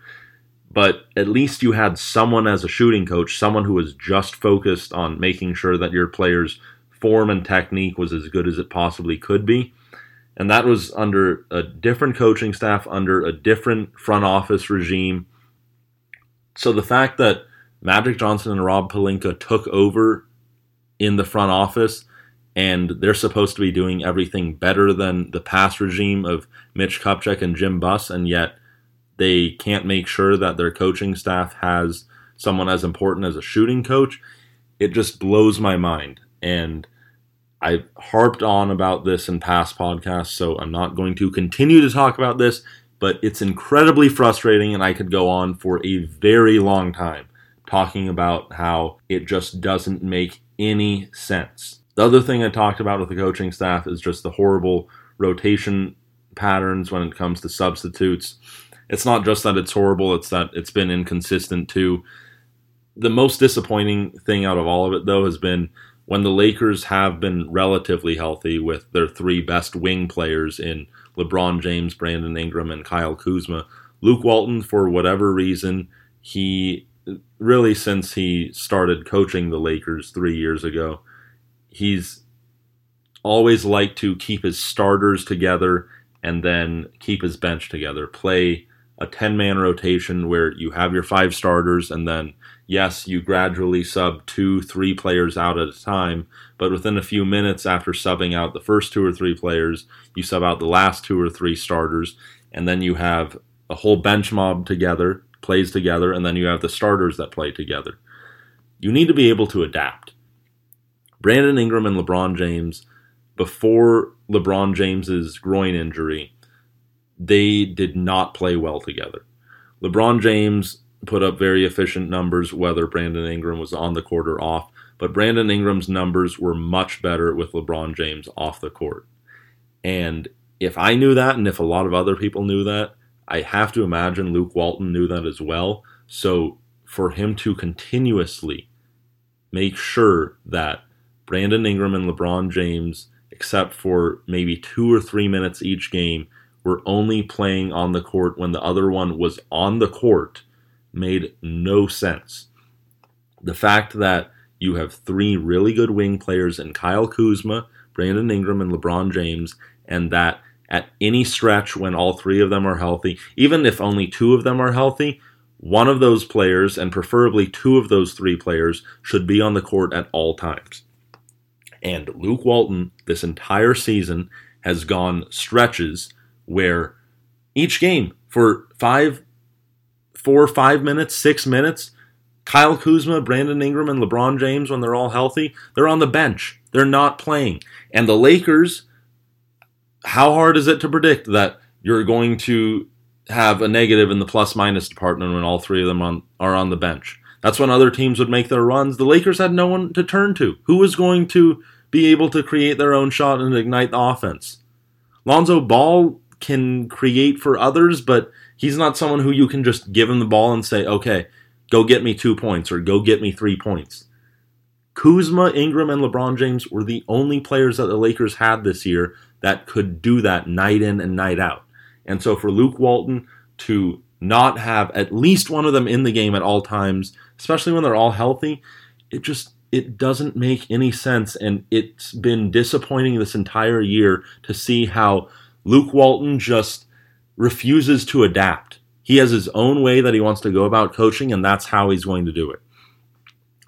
But at least you had someone as a shooting coach, someone who was just focused on making sure that your players' form and technique was as good as it possibly could be. And that was under a different coaching staff, under a different front office regime. So the fact that Magic Johnson and Rob Pelinka took over in the front office, and they're supposed to be doing everything better than the past regime of Mitch Kupchak and Jim Buss, and yet they can't make sure that their coaching staff has someone as important as a shooting coach. It just blows my mind. And I've harped on about this in past podcasts, so I'm not going to continue to talk about this, but it's incredibly frustrating, and I could go on for a very long time talking about how it just doesn't make any sense. The other thing I talked about with the coaching staff is just the horrible rotation patterns when it comes to substitutes. It's not just that it's horrible, it's that it's been inconsistent too. The most disappointing thing out of all of it, though, has been when the Lakers have been relatively healthy with their three best wing players in LeBron James, Brandon Ingram, and Kyle Kuzma. Luke Walton, for whatever reason, he really since he started coaching the Lakers three years ago, he's always liked to keep his starters together and then keep his bench together, play a 10 man rotation where you have your five starters and then, yes, you gradually sub two, three players out at a time, but within a few minutes after subbing out the first two or three players, you sub out the last two or three starters, and then you have a whole bench mob together, plays together, and then you have the starters that play together. You need to be able to adapt. Brandon Ingram and LeBron James, before LeBron James's groin injury, they did not play well together. LeBron James put up very efficient numbers, whether Brandon Ingram was on the court or off, but Brandon Ingram's numbers were much better with LeBron James off the court. And if I knew that, and if a lot of other people knew that, I have to imagine Luke Walton knew that as well. So for him to continuously make sure that Brandon Ingram and LeBron James, except for maybe two or three minutes each game, were only playing on the court when the other one was on the court made no sense. The fact that you have three really good wing players in Kyle Kuzma, Brandon Ingram, and LeBron James, and that at any stretch when all three of them are healthy, even if only two of them are healthy, one of those players, and preferably two of those three players, should be on the court at all times. And Luke Walton, this entire season, has gone stretches where each game for five, four, five minutes, six minutes, Kyle Kuzma, Brandon Ingram, and LeBron James, when they're all healthy, they're on the bench. They're not playing. And the Lakers, how hard is it to predict that you're going to have a negative in the plus minus department when all three of them on, are on the bench? That's when other teams would make their runs. The Lakers had no one to turn to. Who was going to be able to create their own shot and ignite the offense? Lonzo Ball can create for others, but he's not someone who you can just give him the ball and say, okay, go get me two points or go get me three points. Kuzma, Ingram, and LeBron James were the only players that the Lakers had this year that could do that night in and night out. And so for Luke Walton to not have at least one of them in the game at all times, especially when they're all healthy, it just it doesn't make any sense and it's been disappointing this entire year to see how Luke Walton just refuses to adapt. He has his own way that he wants to go about coaching, and that's how he's going to do it.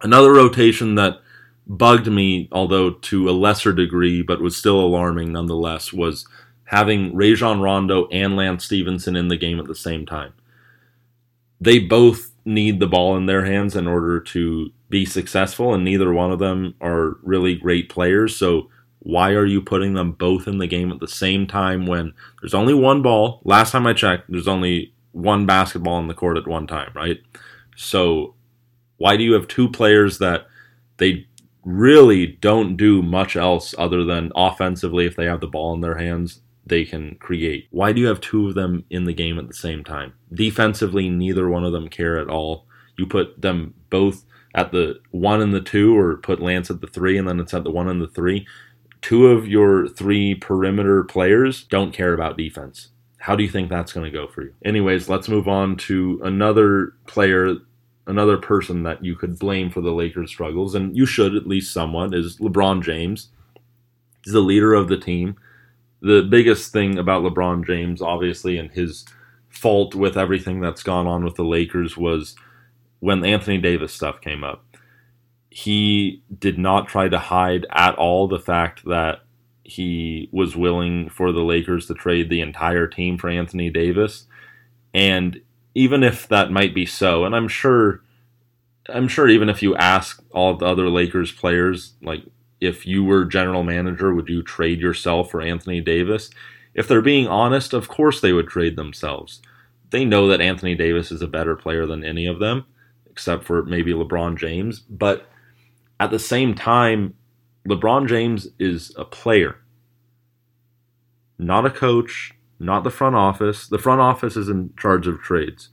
Another rotation that bugged me, although to a lesser degree, but was still alarming nonetheless, was having Rajon Rondo and Lance Stephenson in the game at the same time. They both need the ball in their hands in order to be successful, and neither one of them are really great players. So why are you putting them both in the game at the same time when there's only one ball? Last time I checked, there's only one basketball in the court at one time, right? So why do you have two players that they really don't do much else other than offensively if they have the ball in their hands they can create. Why do you have two of them in the game at the same time? Defensively, neither one of them care at all. You put them both at the one and the two, or put Lance at the three, and then it's at the one and the three two of your three perimeter players don't care about defense. How do you think that's going to go for you? Anyways, let's move on to another player, another person that you could blame for the Lakers' struggles, and you should at least somewhat, is LeBron James. He's the leader of the team. The biggest thing about LeBron James, obviously, and his fault with everything that's gone on with the Lakers was when Anthony Davis stuff came up he did not try to hide at all the fact that he was willing for the Lakers to trade the entire team for Anthony Davis. And even if that might be so, and I'm sure I'm sure even if you ask all the other Lakers players, like if you were general manager, would you trade yourself for Anthony Davis? If they're being honest, of course they would trade themselves. They know that Anthony Davis is a better player than any of them, except for maybe LeBron James. But at the same time, LeBron James is a player, not a coach, not the front office. The front office is in charge of trades.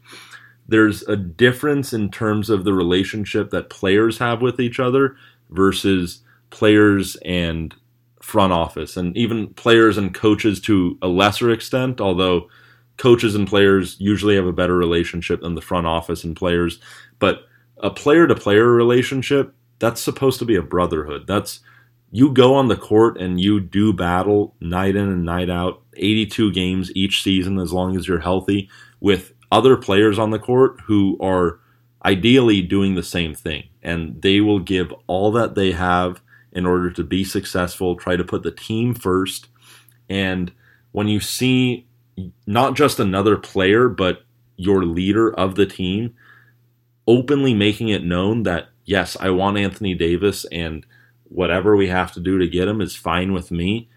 There's a difference in terms of the relationship that players have with each other versus players and front office, and even players and coaches to a lesser extent, although coaches and players usually have a better relationship than the front office and players. But a player to player relationship that's supposed to be a brotherhood. That's you go on the court and you do battle night in and night out, 82 games each season as long as you're healthy with other players on the court who are ideally doing the same thing. And they will give all that they have in order to be successful, try to put the team first. And when you see not just another player, but your leader of the team openly making it known that, yes, I want Anthony Davis and whatever we have to do to get him is fine with me.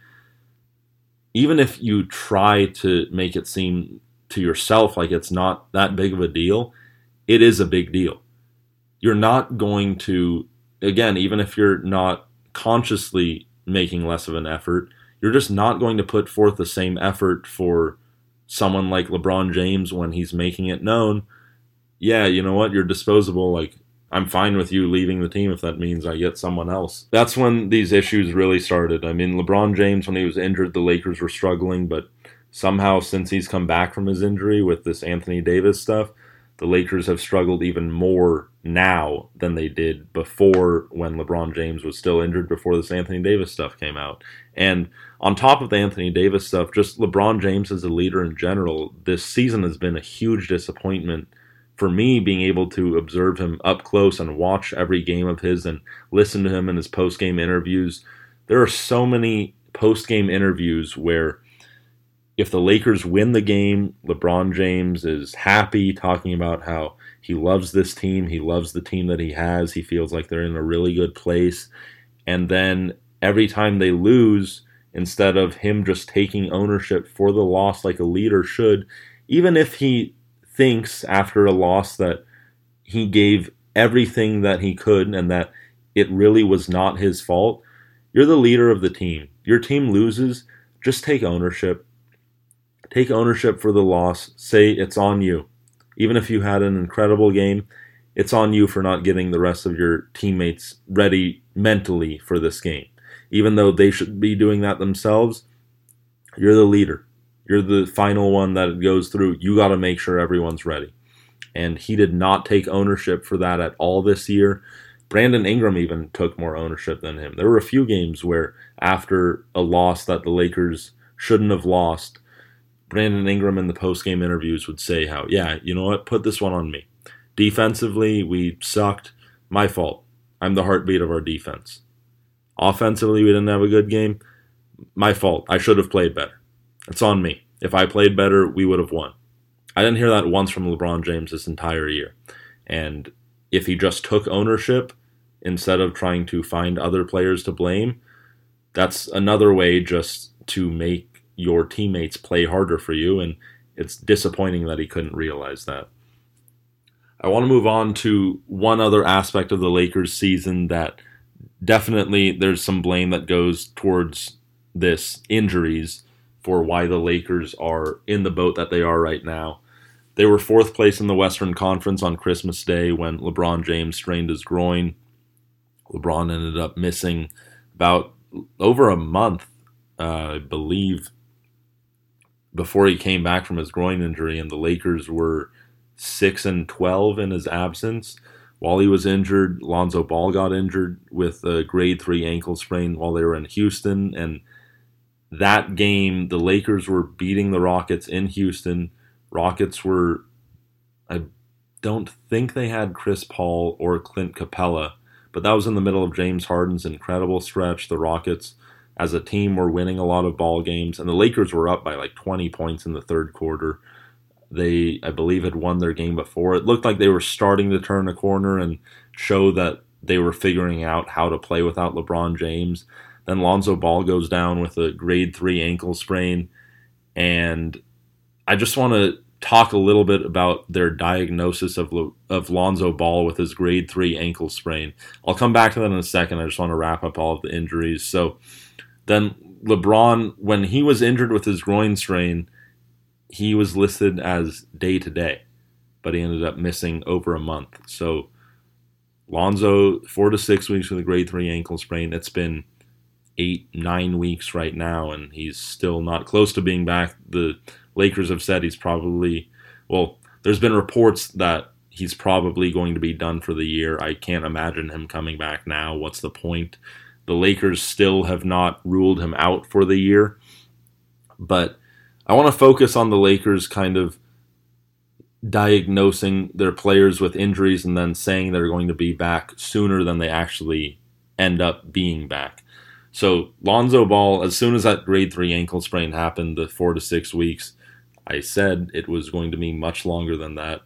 Even if you try to make it seem to yourself like it's not that big of a deal, it is a big deal. You're not going to, again, even if you're not consciously making less of an effort, you're just not going to put forth the same effort for someone like LeBron James when he's making it known. Yeah, you know what? You're disposable. Like, I'm fine with you leaving the team if that means I get someone else. That's when these issues really started. I mean, LeBron James, when he was injured, the Lakers were struggling, but somehow since he's come back from his injury with this Anthony Davis stuff, the Lakers have struggled even more now than they did before when LeBron James was still injured before this Anthony Davis stuff came out. And on top of the Anthony Davis stuff, just LeBron James as a leader in general, this season has been a huge disappointment for me being able to observe him up close and watch every game of his and listen to him in his post game interviews. There are so many post game interviews where if the Lakers win the game, LeBron James is happy talking about how he loves this team. He loves the team that he has. He feels like they're in a really good place. And then every time they lose, instead of him just taking ownership for the loss like a leader should, even if he thinks after a loss that he gave everything that he could and that it really was not his fault, you're the leader of the team. Your team loses, just take ownership Take ownership for the loss. Say it's on you. Even if you had an incredible game, it's on you for not getting the rest of your teammates ready mentally for this game. Even though they should be doing that themselves, you're the leader. You're the final one that goes through. You got to make sure everyone's ready. And he did not take ownership for that at all this year. Brandon Ingram even took more ownership than him. There were a few games where, after a loss that the Lakers shouldn't have lost, Brandon Ingram in the post game interviews would say how, yeah, you know what, put this one on me. Defensively, we sucked. My fault. I'm the heartbeat of our defense. Offensively, we didn't have a good game. My fault. I should have played better. It's on me. If I played better, we would have won. I didn't hear that once from LeBron James this entire year. And if he just took ownership instead of trying to find other players to blame, that's another way just to make your teammates play harder for you, and it's disappointing that he couldn't realize that. I want to move on to one other aspect of the Lakers season that definitely there's some blame that goes towards this injuries for why the Lakers are in the boat that they are right now. They were fourth place in the Western Conference on Christmas Day when LeBron James strained his groin. LeBron ended up missing about over a month, uh, I believe, before he came back from his groin injury, and the Lakers were six and twelve in his absence. While he was injured, Lonzo Ball got injured with a grade three ankle sprain while they were in Houston, and that game the Lakers were beating the Rockets in Houston. Rockets were, I don't think they had Chris Paul or Clint Capela, but that was in the middle of James Harden's incredible stretch. The Rockets as a team were winning a lot of ball games, and the Lakers were up by like 20 points in the third quarter. They, I believe, had won their game before. It looked like they were starting to turn a corner and show that they were figuring out how to play without LeBron James. Then Lonzo Ball goes down with a grade three ankle sprain, and I just want to talk a little bit about their diagnosis of of Lonzo Ball with his grade three ankle sprain. I'll come back to that in a second. I just want to wrap up all of the injuries. So then LeBron, when he was injured with his groin strain, he was listed as day to day, but he ended up missing over a month. So Lonzo, four to six weeks with a grade three ankle sprain. It's been eight, nine weeks right now, and he's still not close to being back. The Lakers have said he's probably, well, there's been reports that he's probably going to be done for the year. I can't imagine him coming back now. What's the point? The Lakers still have not ruled him out for the year. But I want to focus on the Lakers kind of diagnosing their players with injuries and then saying they're going to be back sooner than they actually end up being back. So Lonzo Ball, as soon as that grade three ankle sprain happened, the four to six weeks, I said it was going to be much longer than that.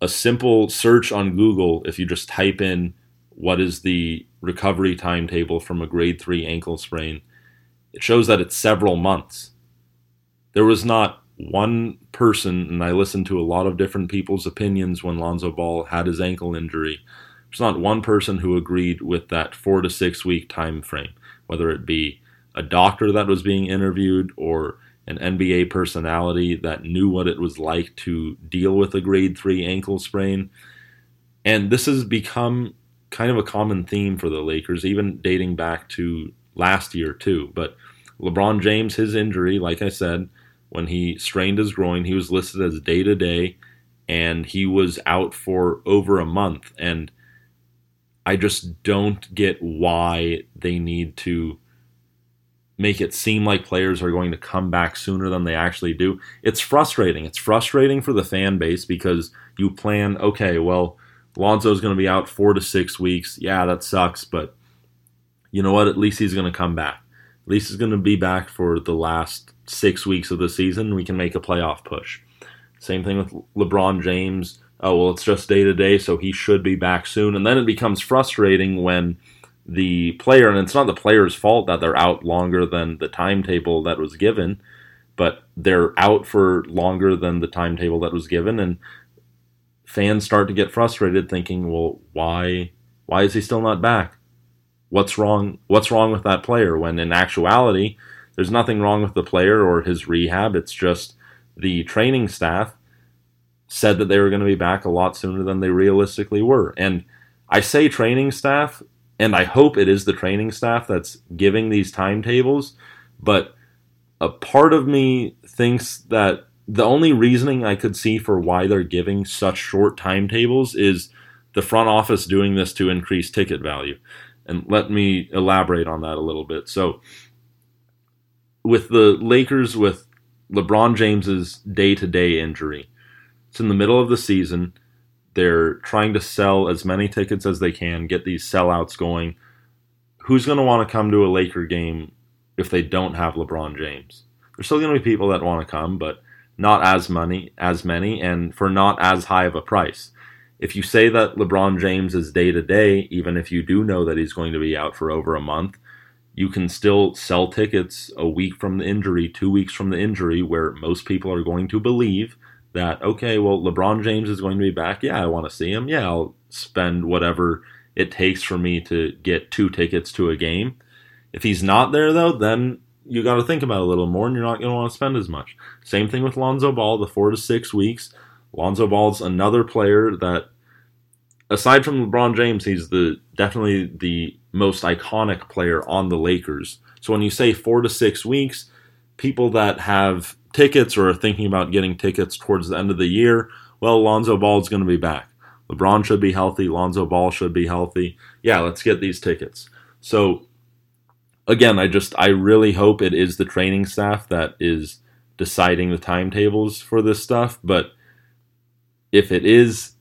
A simple search on Google, if you just type in what is the recovery timetable from a grade three ankle sprain, it shows that it's several months. There was not one person, and I listened to a lot of different people's opinions when Lonzo Ball had his ankle injury. There's not one person who agreed with that four to six week time frame, whether it be a doctor that was being interviewed or an NBA personality that knew what it was like to deal with a grade three ankle sprain. And this has become kind of a common theme for the Lakers, even dating back to last year, too. But LeBron James, his injury, like I said, when he strained his groin, he was listed as day to day and he was out for over a month. And I just don't get why they need to make it seem like players are going to come back sooner than they actually do. It's frustrating. It's frustrating for the fan base because you plan, okay, well, Lonzo's going to be out four to six weeks. Yeah, that sucks, but you know what? At least he's going to come back. At least he's going to be back for the last six weeks of the season. We can make a playoff push. Same thing with LeBron James. Oh, well, it's just day to day, so he should be back soon. And then it becomes frustrating when the player, and it's not the player's fault that they're out longer than the timetable that was given, but they're out for longer than the timetable that was given, and fans start to get frustrated, thinking, "Well, why, why is he still not back? What's wrong? What's wrong with that player?" When in actuality, there's nothing wrong with the player or his rehab. It's just the training staff said that they were going to be back a lot sooner than they realistically were, and I say training staff and I hope it is the training staff that's giving these timetables. But a part of me thinks that the only reasoning I could see for why they're giving such short timetables is the front office doing this to increase ticket value. And let me elaborate on that a little bit. So, with the Lakers, with LeBron James's day to day injury, it's in the middle of the season. They're trying to sell as many tickets as they can, get these sellouts going. Who's going to want to come to a Laker game if they don't have LeBron James? There's still going to be people that want to come, but not as many as many and for not as high of a price. If you say that LeBron James is day to day, even if you do know that he's going to be out for over a month, you can still sell tickets a week from the injury, two weeks from the injury, where most people are going to believe that okay, well, LeBron James is going to be back. Yeah, I want to see him. Yeah, I'll spend whatever it takes for me to get two tickets to a game. If he's not there though, then you got to think about it a little more, and you're not going to want to spend as much. Same thing with Lonzo Ball, the four to six weeks. Lonzo Ball's another player that, aside from LeBron James, he's the definitely the most iconic player on the Lakers. So when you say four to six weeks, people that have tickets or are thinking about getting tickets towards the end of the year, well, Lonzo Ball is going to be back. LeBron should be healthy. Lonzo Ball should be healthy. Yeah, let's get these tickets. So, again, I just, I really hope it is the training staff that is deciding the timetables for this stuff. But if it is,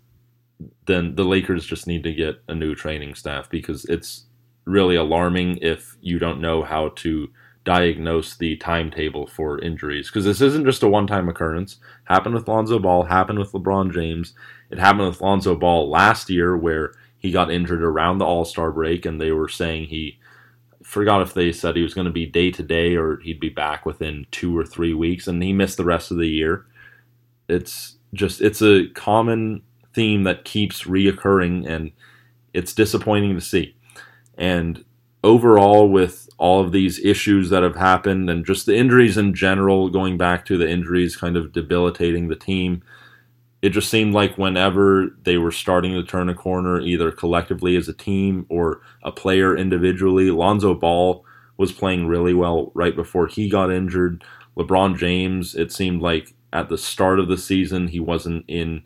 then the Lakers just need to get a new training staff because it's really alarming if you don't know how to diagnose the timetable for injuries because this isn't just a one-time occurrence. Happened with Lonzo Ball, happened with LeBron James. It happened with Lonzo Ball last year where he got injured around the All-Star break and they were saying he forgot if they said he was going to be day to day or he'd be back within 2 or 3 weeks and he missed the rest of the year. It's just it's a common theme that keeps reoccurring and it's disappointing to see. And overall with all of these issues that have happened and just the injuries in general, going back to the injuries kind of debilitating the team, it just seemed like whenever they were starting to turn a corner, either collectively as a team or a player individually, Lonzo Ball was playing really well right before he got injured. LeBron James, it seemed like at the start of the season, he wasn't in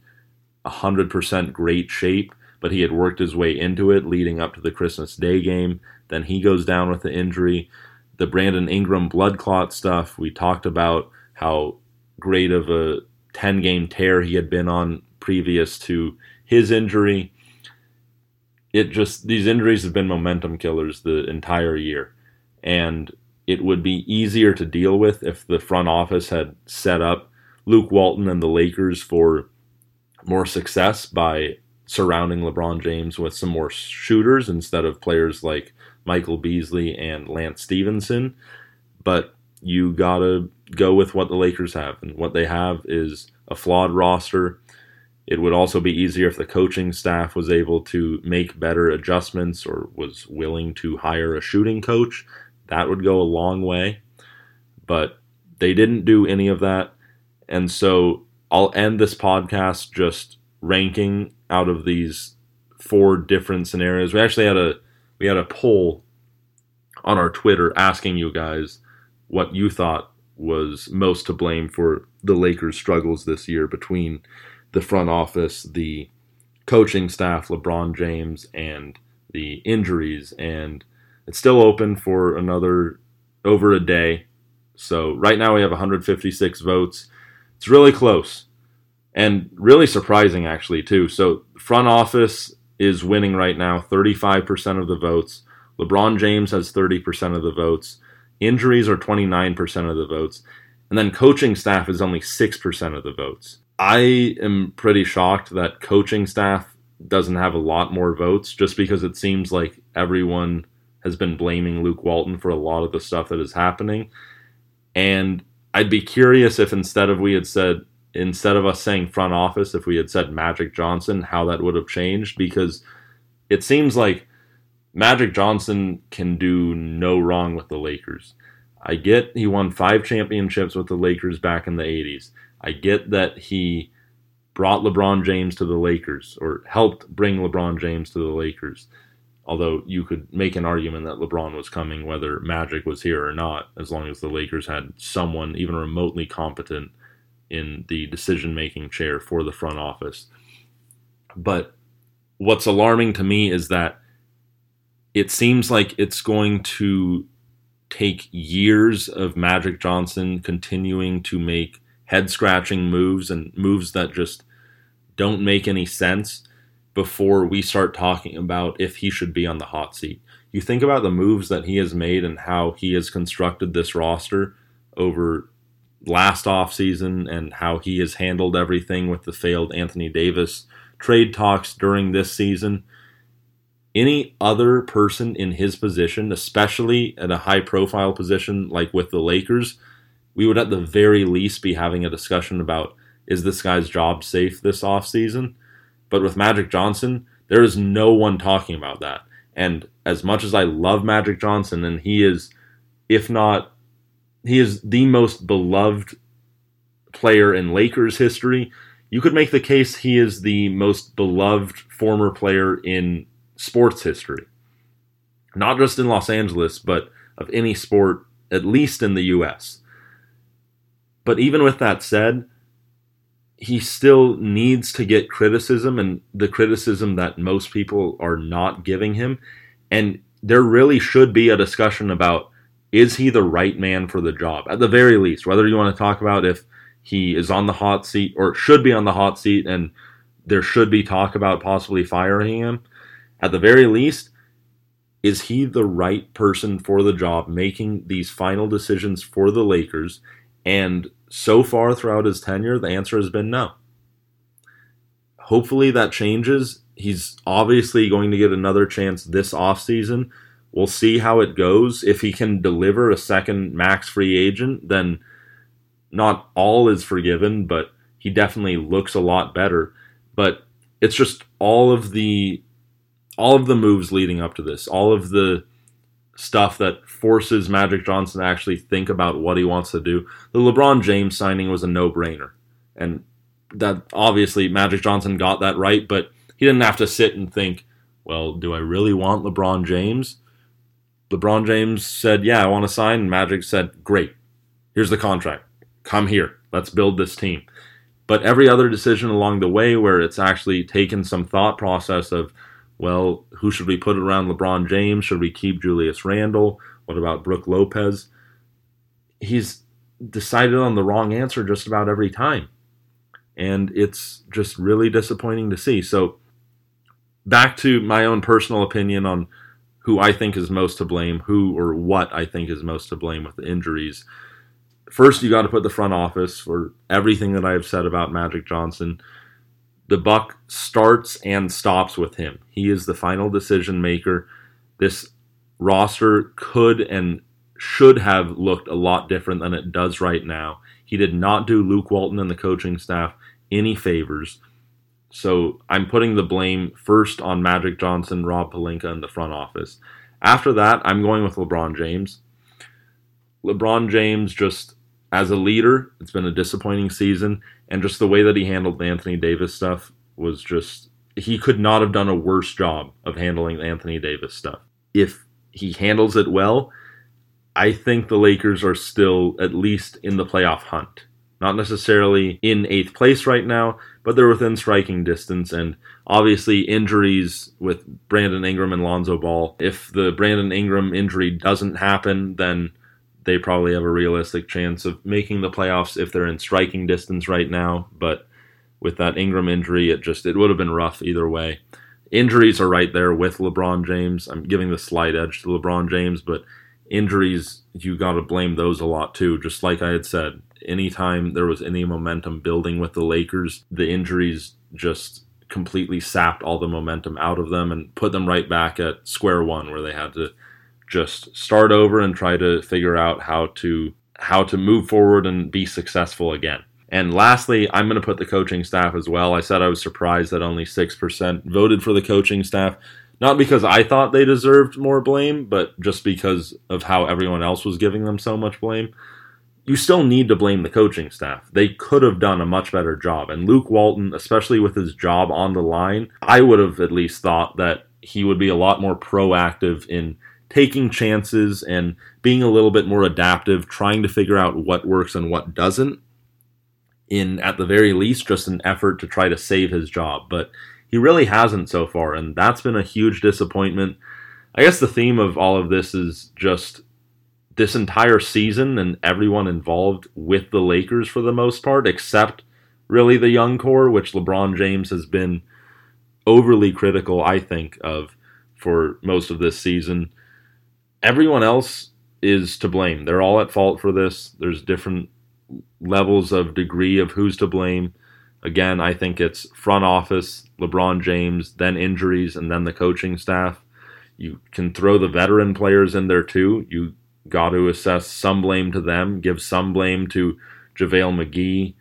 100% great shape, but he had worked his way into it leading up to the Christmas Day game. Then he goes down with the injury. The Brandon Ingram blood clot stuff, we talked about how great of a 10 game tear he had been on previous to his injury. It just, these injuries have been momentum killers the entire year. And it would be easier to deal with if the front office had set up Luke Walton and the Lakers for more success by surrounding LeBron James with some more shooters instead of players like Michael Beasley and Lance Stephenson. But you got to go with what the Lakers have. And what they have is a flawed roster. It would also be easier if the coaching staff was able to make better adjustments or was willing to hire a shooting coach. That would go a long way. But they didn't do any of that. And so I'll end this podcast just ranking out of these four different scenarios. We actually had a we had a poll on our Twitter asking you guys what you thought was most to blame for the Lakers' struggles this year between the front office, the coaching staff, LeBron James, and the injuries. And it's still open for another over a day. So right now we have 156 votes. It's really close and really surprising actually too. So front office is winning right now 35% of the votes. LeBron James has 30% of the votes. Injuries are 29% of the votes. And then coaching staff is only 6% of the votes. I am pretty shocked that coaching staff doesn't have a lot more votes just because it seems like everyone has been blaming Luke Walton for a lot of the stuff that is happening. And I'd be curious if instead of we had said instead of us saying front office, if we had said Magic Johnson, how that would have changed because it seems like Magic Johnson can do no wrong with the Lakers. I get he won five championships with the Lakers back in the 80s. I get that he brought LeBron James to the Lakers or helped bring LeBron James to the Lakers. Although you could make an argument that LeBron was coming whether Magic was here or not, as long as the Lakers had someone even remotely competent in the decision making chair for the front office. But what's alarming to me is that it seems like it's going to take years of Magic Johnson continuing to make head scratching moves and moves that just don't make any sense before we start talking about if he should be on the hot seat. You think about the moves that he has made and how he has constructed this roster over last offseason and how he has handled everything with the failed Anthony Davis trade talks during this season. Any other person in his position, especially at a high profile position like with the Lakers, we would at the very least be having a discussion about is this guy's job safe this offseason? But with Magic Johnson, there is no one talking about that. And as much as I love Magic Johnson, and he is, if not he is the most beloved player in Lakers history. You could make the case he is the most beloved former player in sports history. Not just in Los Angeles, but of any sport, at least in the US. But even with that said, he still needs to get criticism and the criticism that most people are not giving him. And there really should be a discussion about is he the right man for the job? At the very least, whether you want to talk about if he is on the hot seat or should be on the hot seat and there should be talk about possibly firing him, at the very least, is he the right person for the job making these final decisions for the Lakers? And so far throughout his tenure, the answer has been no. Hopefully that changes. He's obviously going to get another chance this offseason We'll see how it goes. If he can deliver a second max free agent, then not all is forgiven, but he definitely looks a lot better. But it's just all of the all of the moves leading up to this, all of the stuff that forces Magic Johnson to actually think about what he wants to do. The LeBron James signing was a no-brainer. And that obviously Magic Johnson got that right, but he didn't have to sit and think, well, do I really want LeBron James? LeBron James said, Yeah, I want to sign. And Magic said, Great. Here's the contract. Come here. Let's build this team. But every other decision along the way where it's actually taken some thought process of, well, who should we put around LeBron James? Should we keep Julius Randle? What about Brook Lopez? He's decided on the wrong answer just about every time. and it's just really disappointing to see. So, back to my own personal opinion on who I think is most to blame, who or what I think is most to blame with the injuries. First, you got to put the front office for everything that I have said about Magic Johnson. The buck starts and stops with him. He is the final decision maker. This roster could and should have looked a lot different than it does right now. He did not do Luke Walton and the coaching staff any favors. So I'm putting the blame first on Magic Johnson, Rob Pelinka, and the front office. After that, I'm going with LeBron James. LeBron James, just as a leader, it's been a disappointing season, and just the way that he handled the Anthony Davis stuff was just he could not have done a worse job of handling the Anthony Davis stuff. If he handles it well, I think the Lakers are still at least in the playoff hunt. Not necessarily in eighth place right now, but they're within striking distance. And obviously, injuries with Brandon Ingram and Lonzo Ball. If the Brandon Ingram injury doesn't happen, then they probably have a realistic chance of making the playoffs if they're in striking distance right now. But with that Ingram injury, it just it would have been rough either way. Injuries are right there with LeBron James. I'm giving the slight edge to LeBron James, but injuries you got to blame those a lot too. Just like I had said, anytime there was any momentum building with the Lakers, the injuries just completely sapped all the momentum out of them and put them right back at square one where they had to just start over and try to figure out how to how to move forward and be successful again. And lastly, I'm going to put the coaching staff as well. I said I was surprised that only 6% voted for the coaching staff, not because I thought they deserved more blame, but just because of how everyone else was giving them so much blame you still need to blame the coaching staff. They could have done a much better job. And Luke Walton, especially with his job on the line, I would have at least thought that he would be a lot more proactive in taking chances and being a little bit more adaptive, trying to figure out what works and what doesn't. In, at the very least, just an effort to try to save his job. But he really hasn't so far, and that's been a huge disappointment. I guess the theme of all of this is just this entire season and everyone involved with the Lakers for the most part, except really the young core, which LeBron James has been overly critical, I think, of for most of this season. Everyone else is to blame. They're all at fault for this. There's different levels of degree of who's to blame. Again, I think it's front office, LeBron James, then injuries, and then the coaching staff. You can throw the veteran players in there too. You got to assess some blame to them, give some blame to JaVale McGee,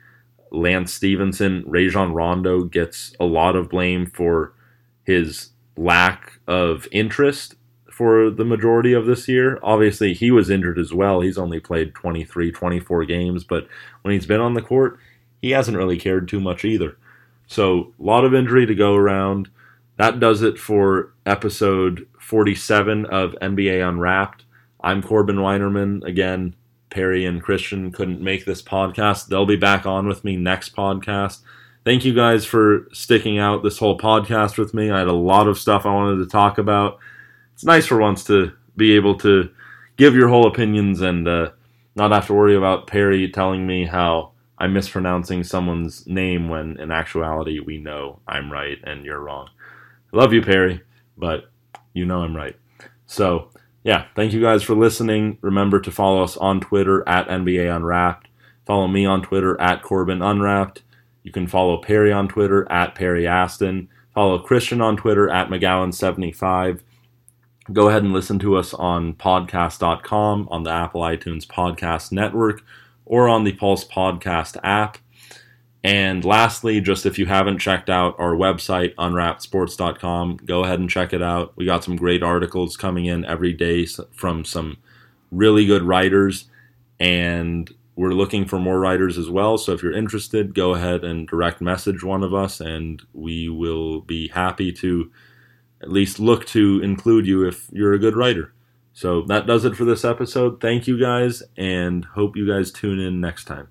Lance Stephenson, Rajon Rondo gets a lot of blame for his lack of interest for the majority of this year. Obviously, he was injured as well. He's only played 23, 24 games, but when he's been on the court, he hasn't really cared too much either. So, a lot of injury to go around. That does it for episode 47 of NBA Unwrapped. I'm Corbin Weinerman. Again, Perry and Christian couldn't make this podcast. They'll be back on with me next podcast. Thank you guys for sticking out this whole podcast with me. I had a lot of stuff I wanted to talk about. It's nice for once to be able to give your whole opinions and uh, not have to worry about Perry telling me how I'm mispronouncing someone's name when in actuality we know I'm right and you're wrong. I love you, Perry, but you know I'm right. So, yeah, thank you guys for listening. Remember to follow us on Twitter at NBA Unwrapped. Follow me on Twitter at Corbin Unwrapped. You can follow Perry on Twitter at Perry Aston. Follow Christian on Twitter at McGowan75. Go ahead and listen to us on podcast.com, on the Apple iTunes Podcast Network, or on the Pulse Podcast app. And lastly, just if you haven't checked out our website, unwrappedsports.com, go ahead and check it out. We got some great articles coming in every day from some really good writers, and we're looking for more writers as well. So if you're interested, go ahead and direct message one of us, and we will be happy to at least look to include you if you're a good writer. So that does it for this episode. Thank you guys, and hope you guys tune in next time.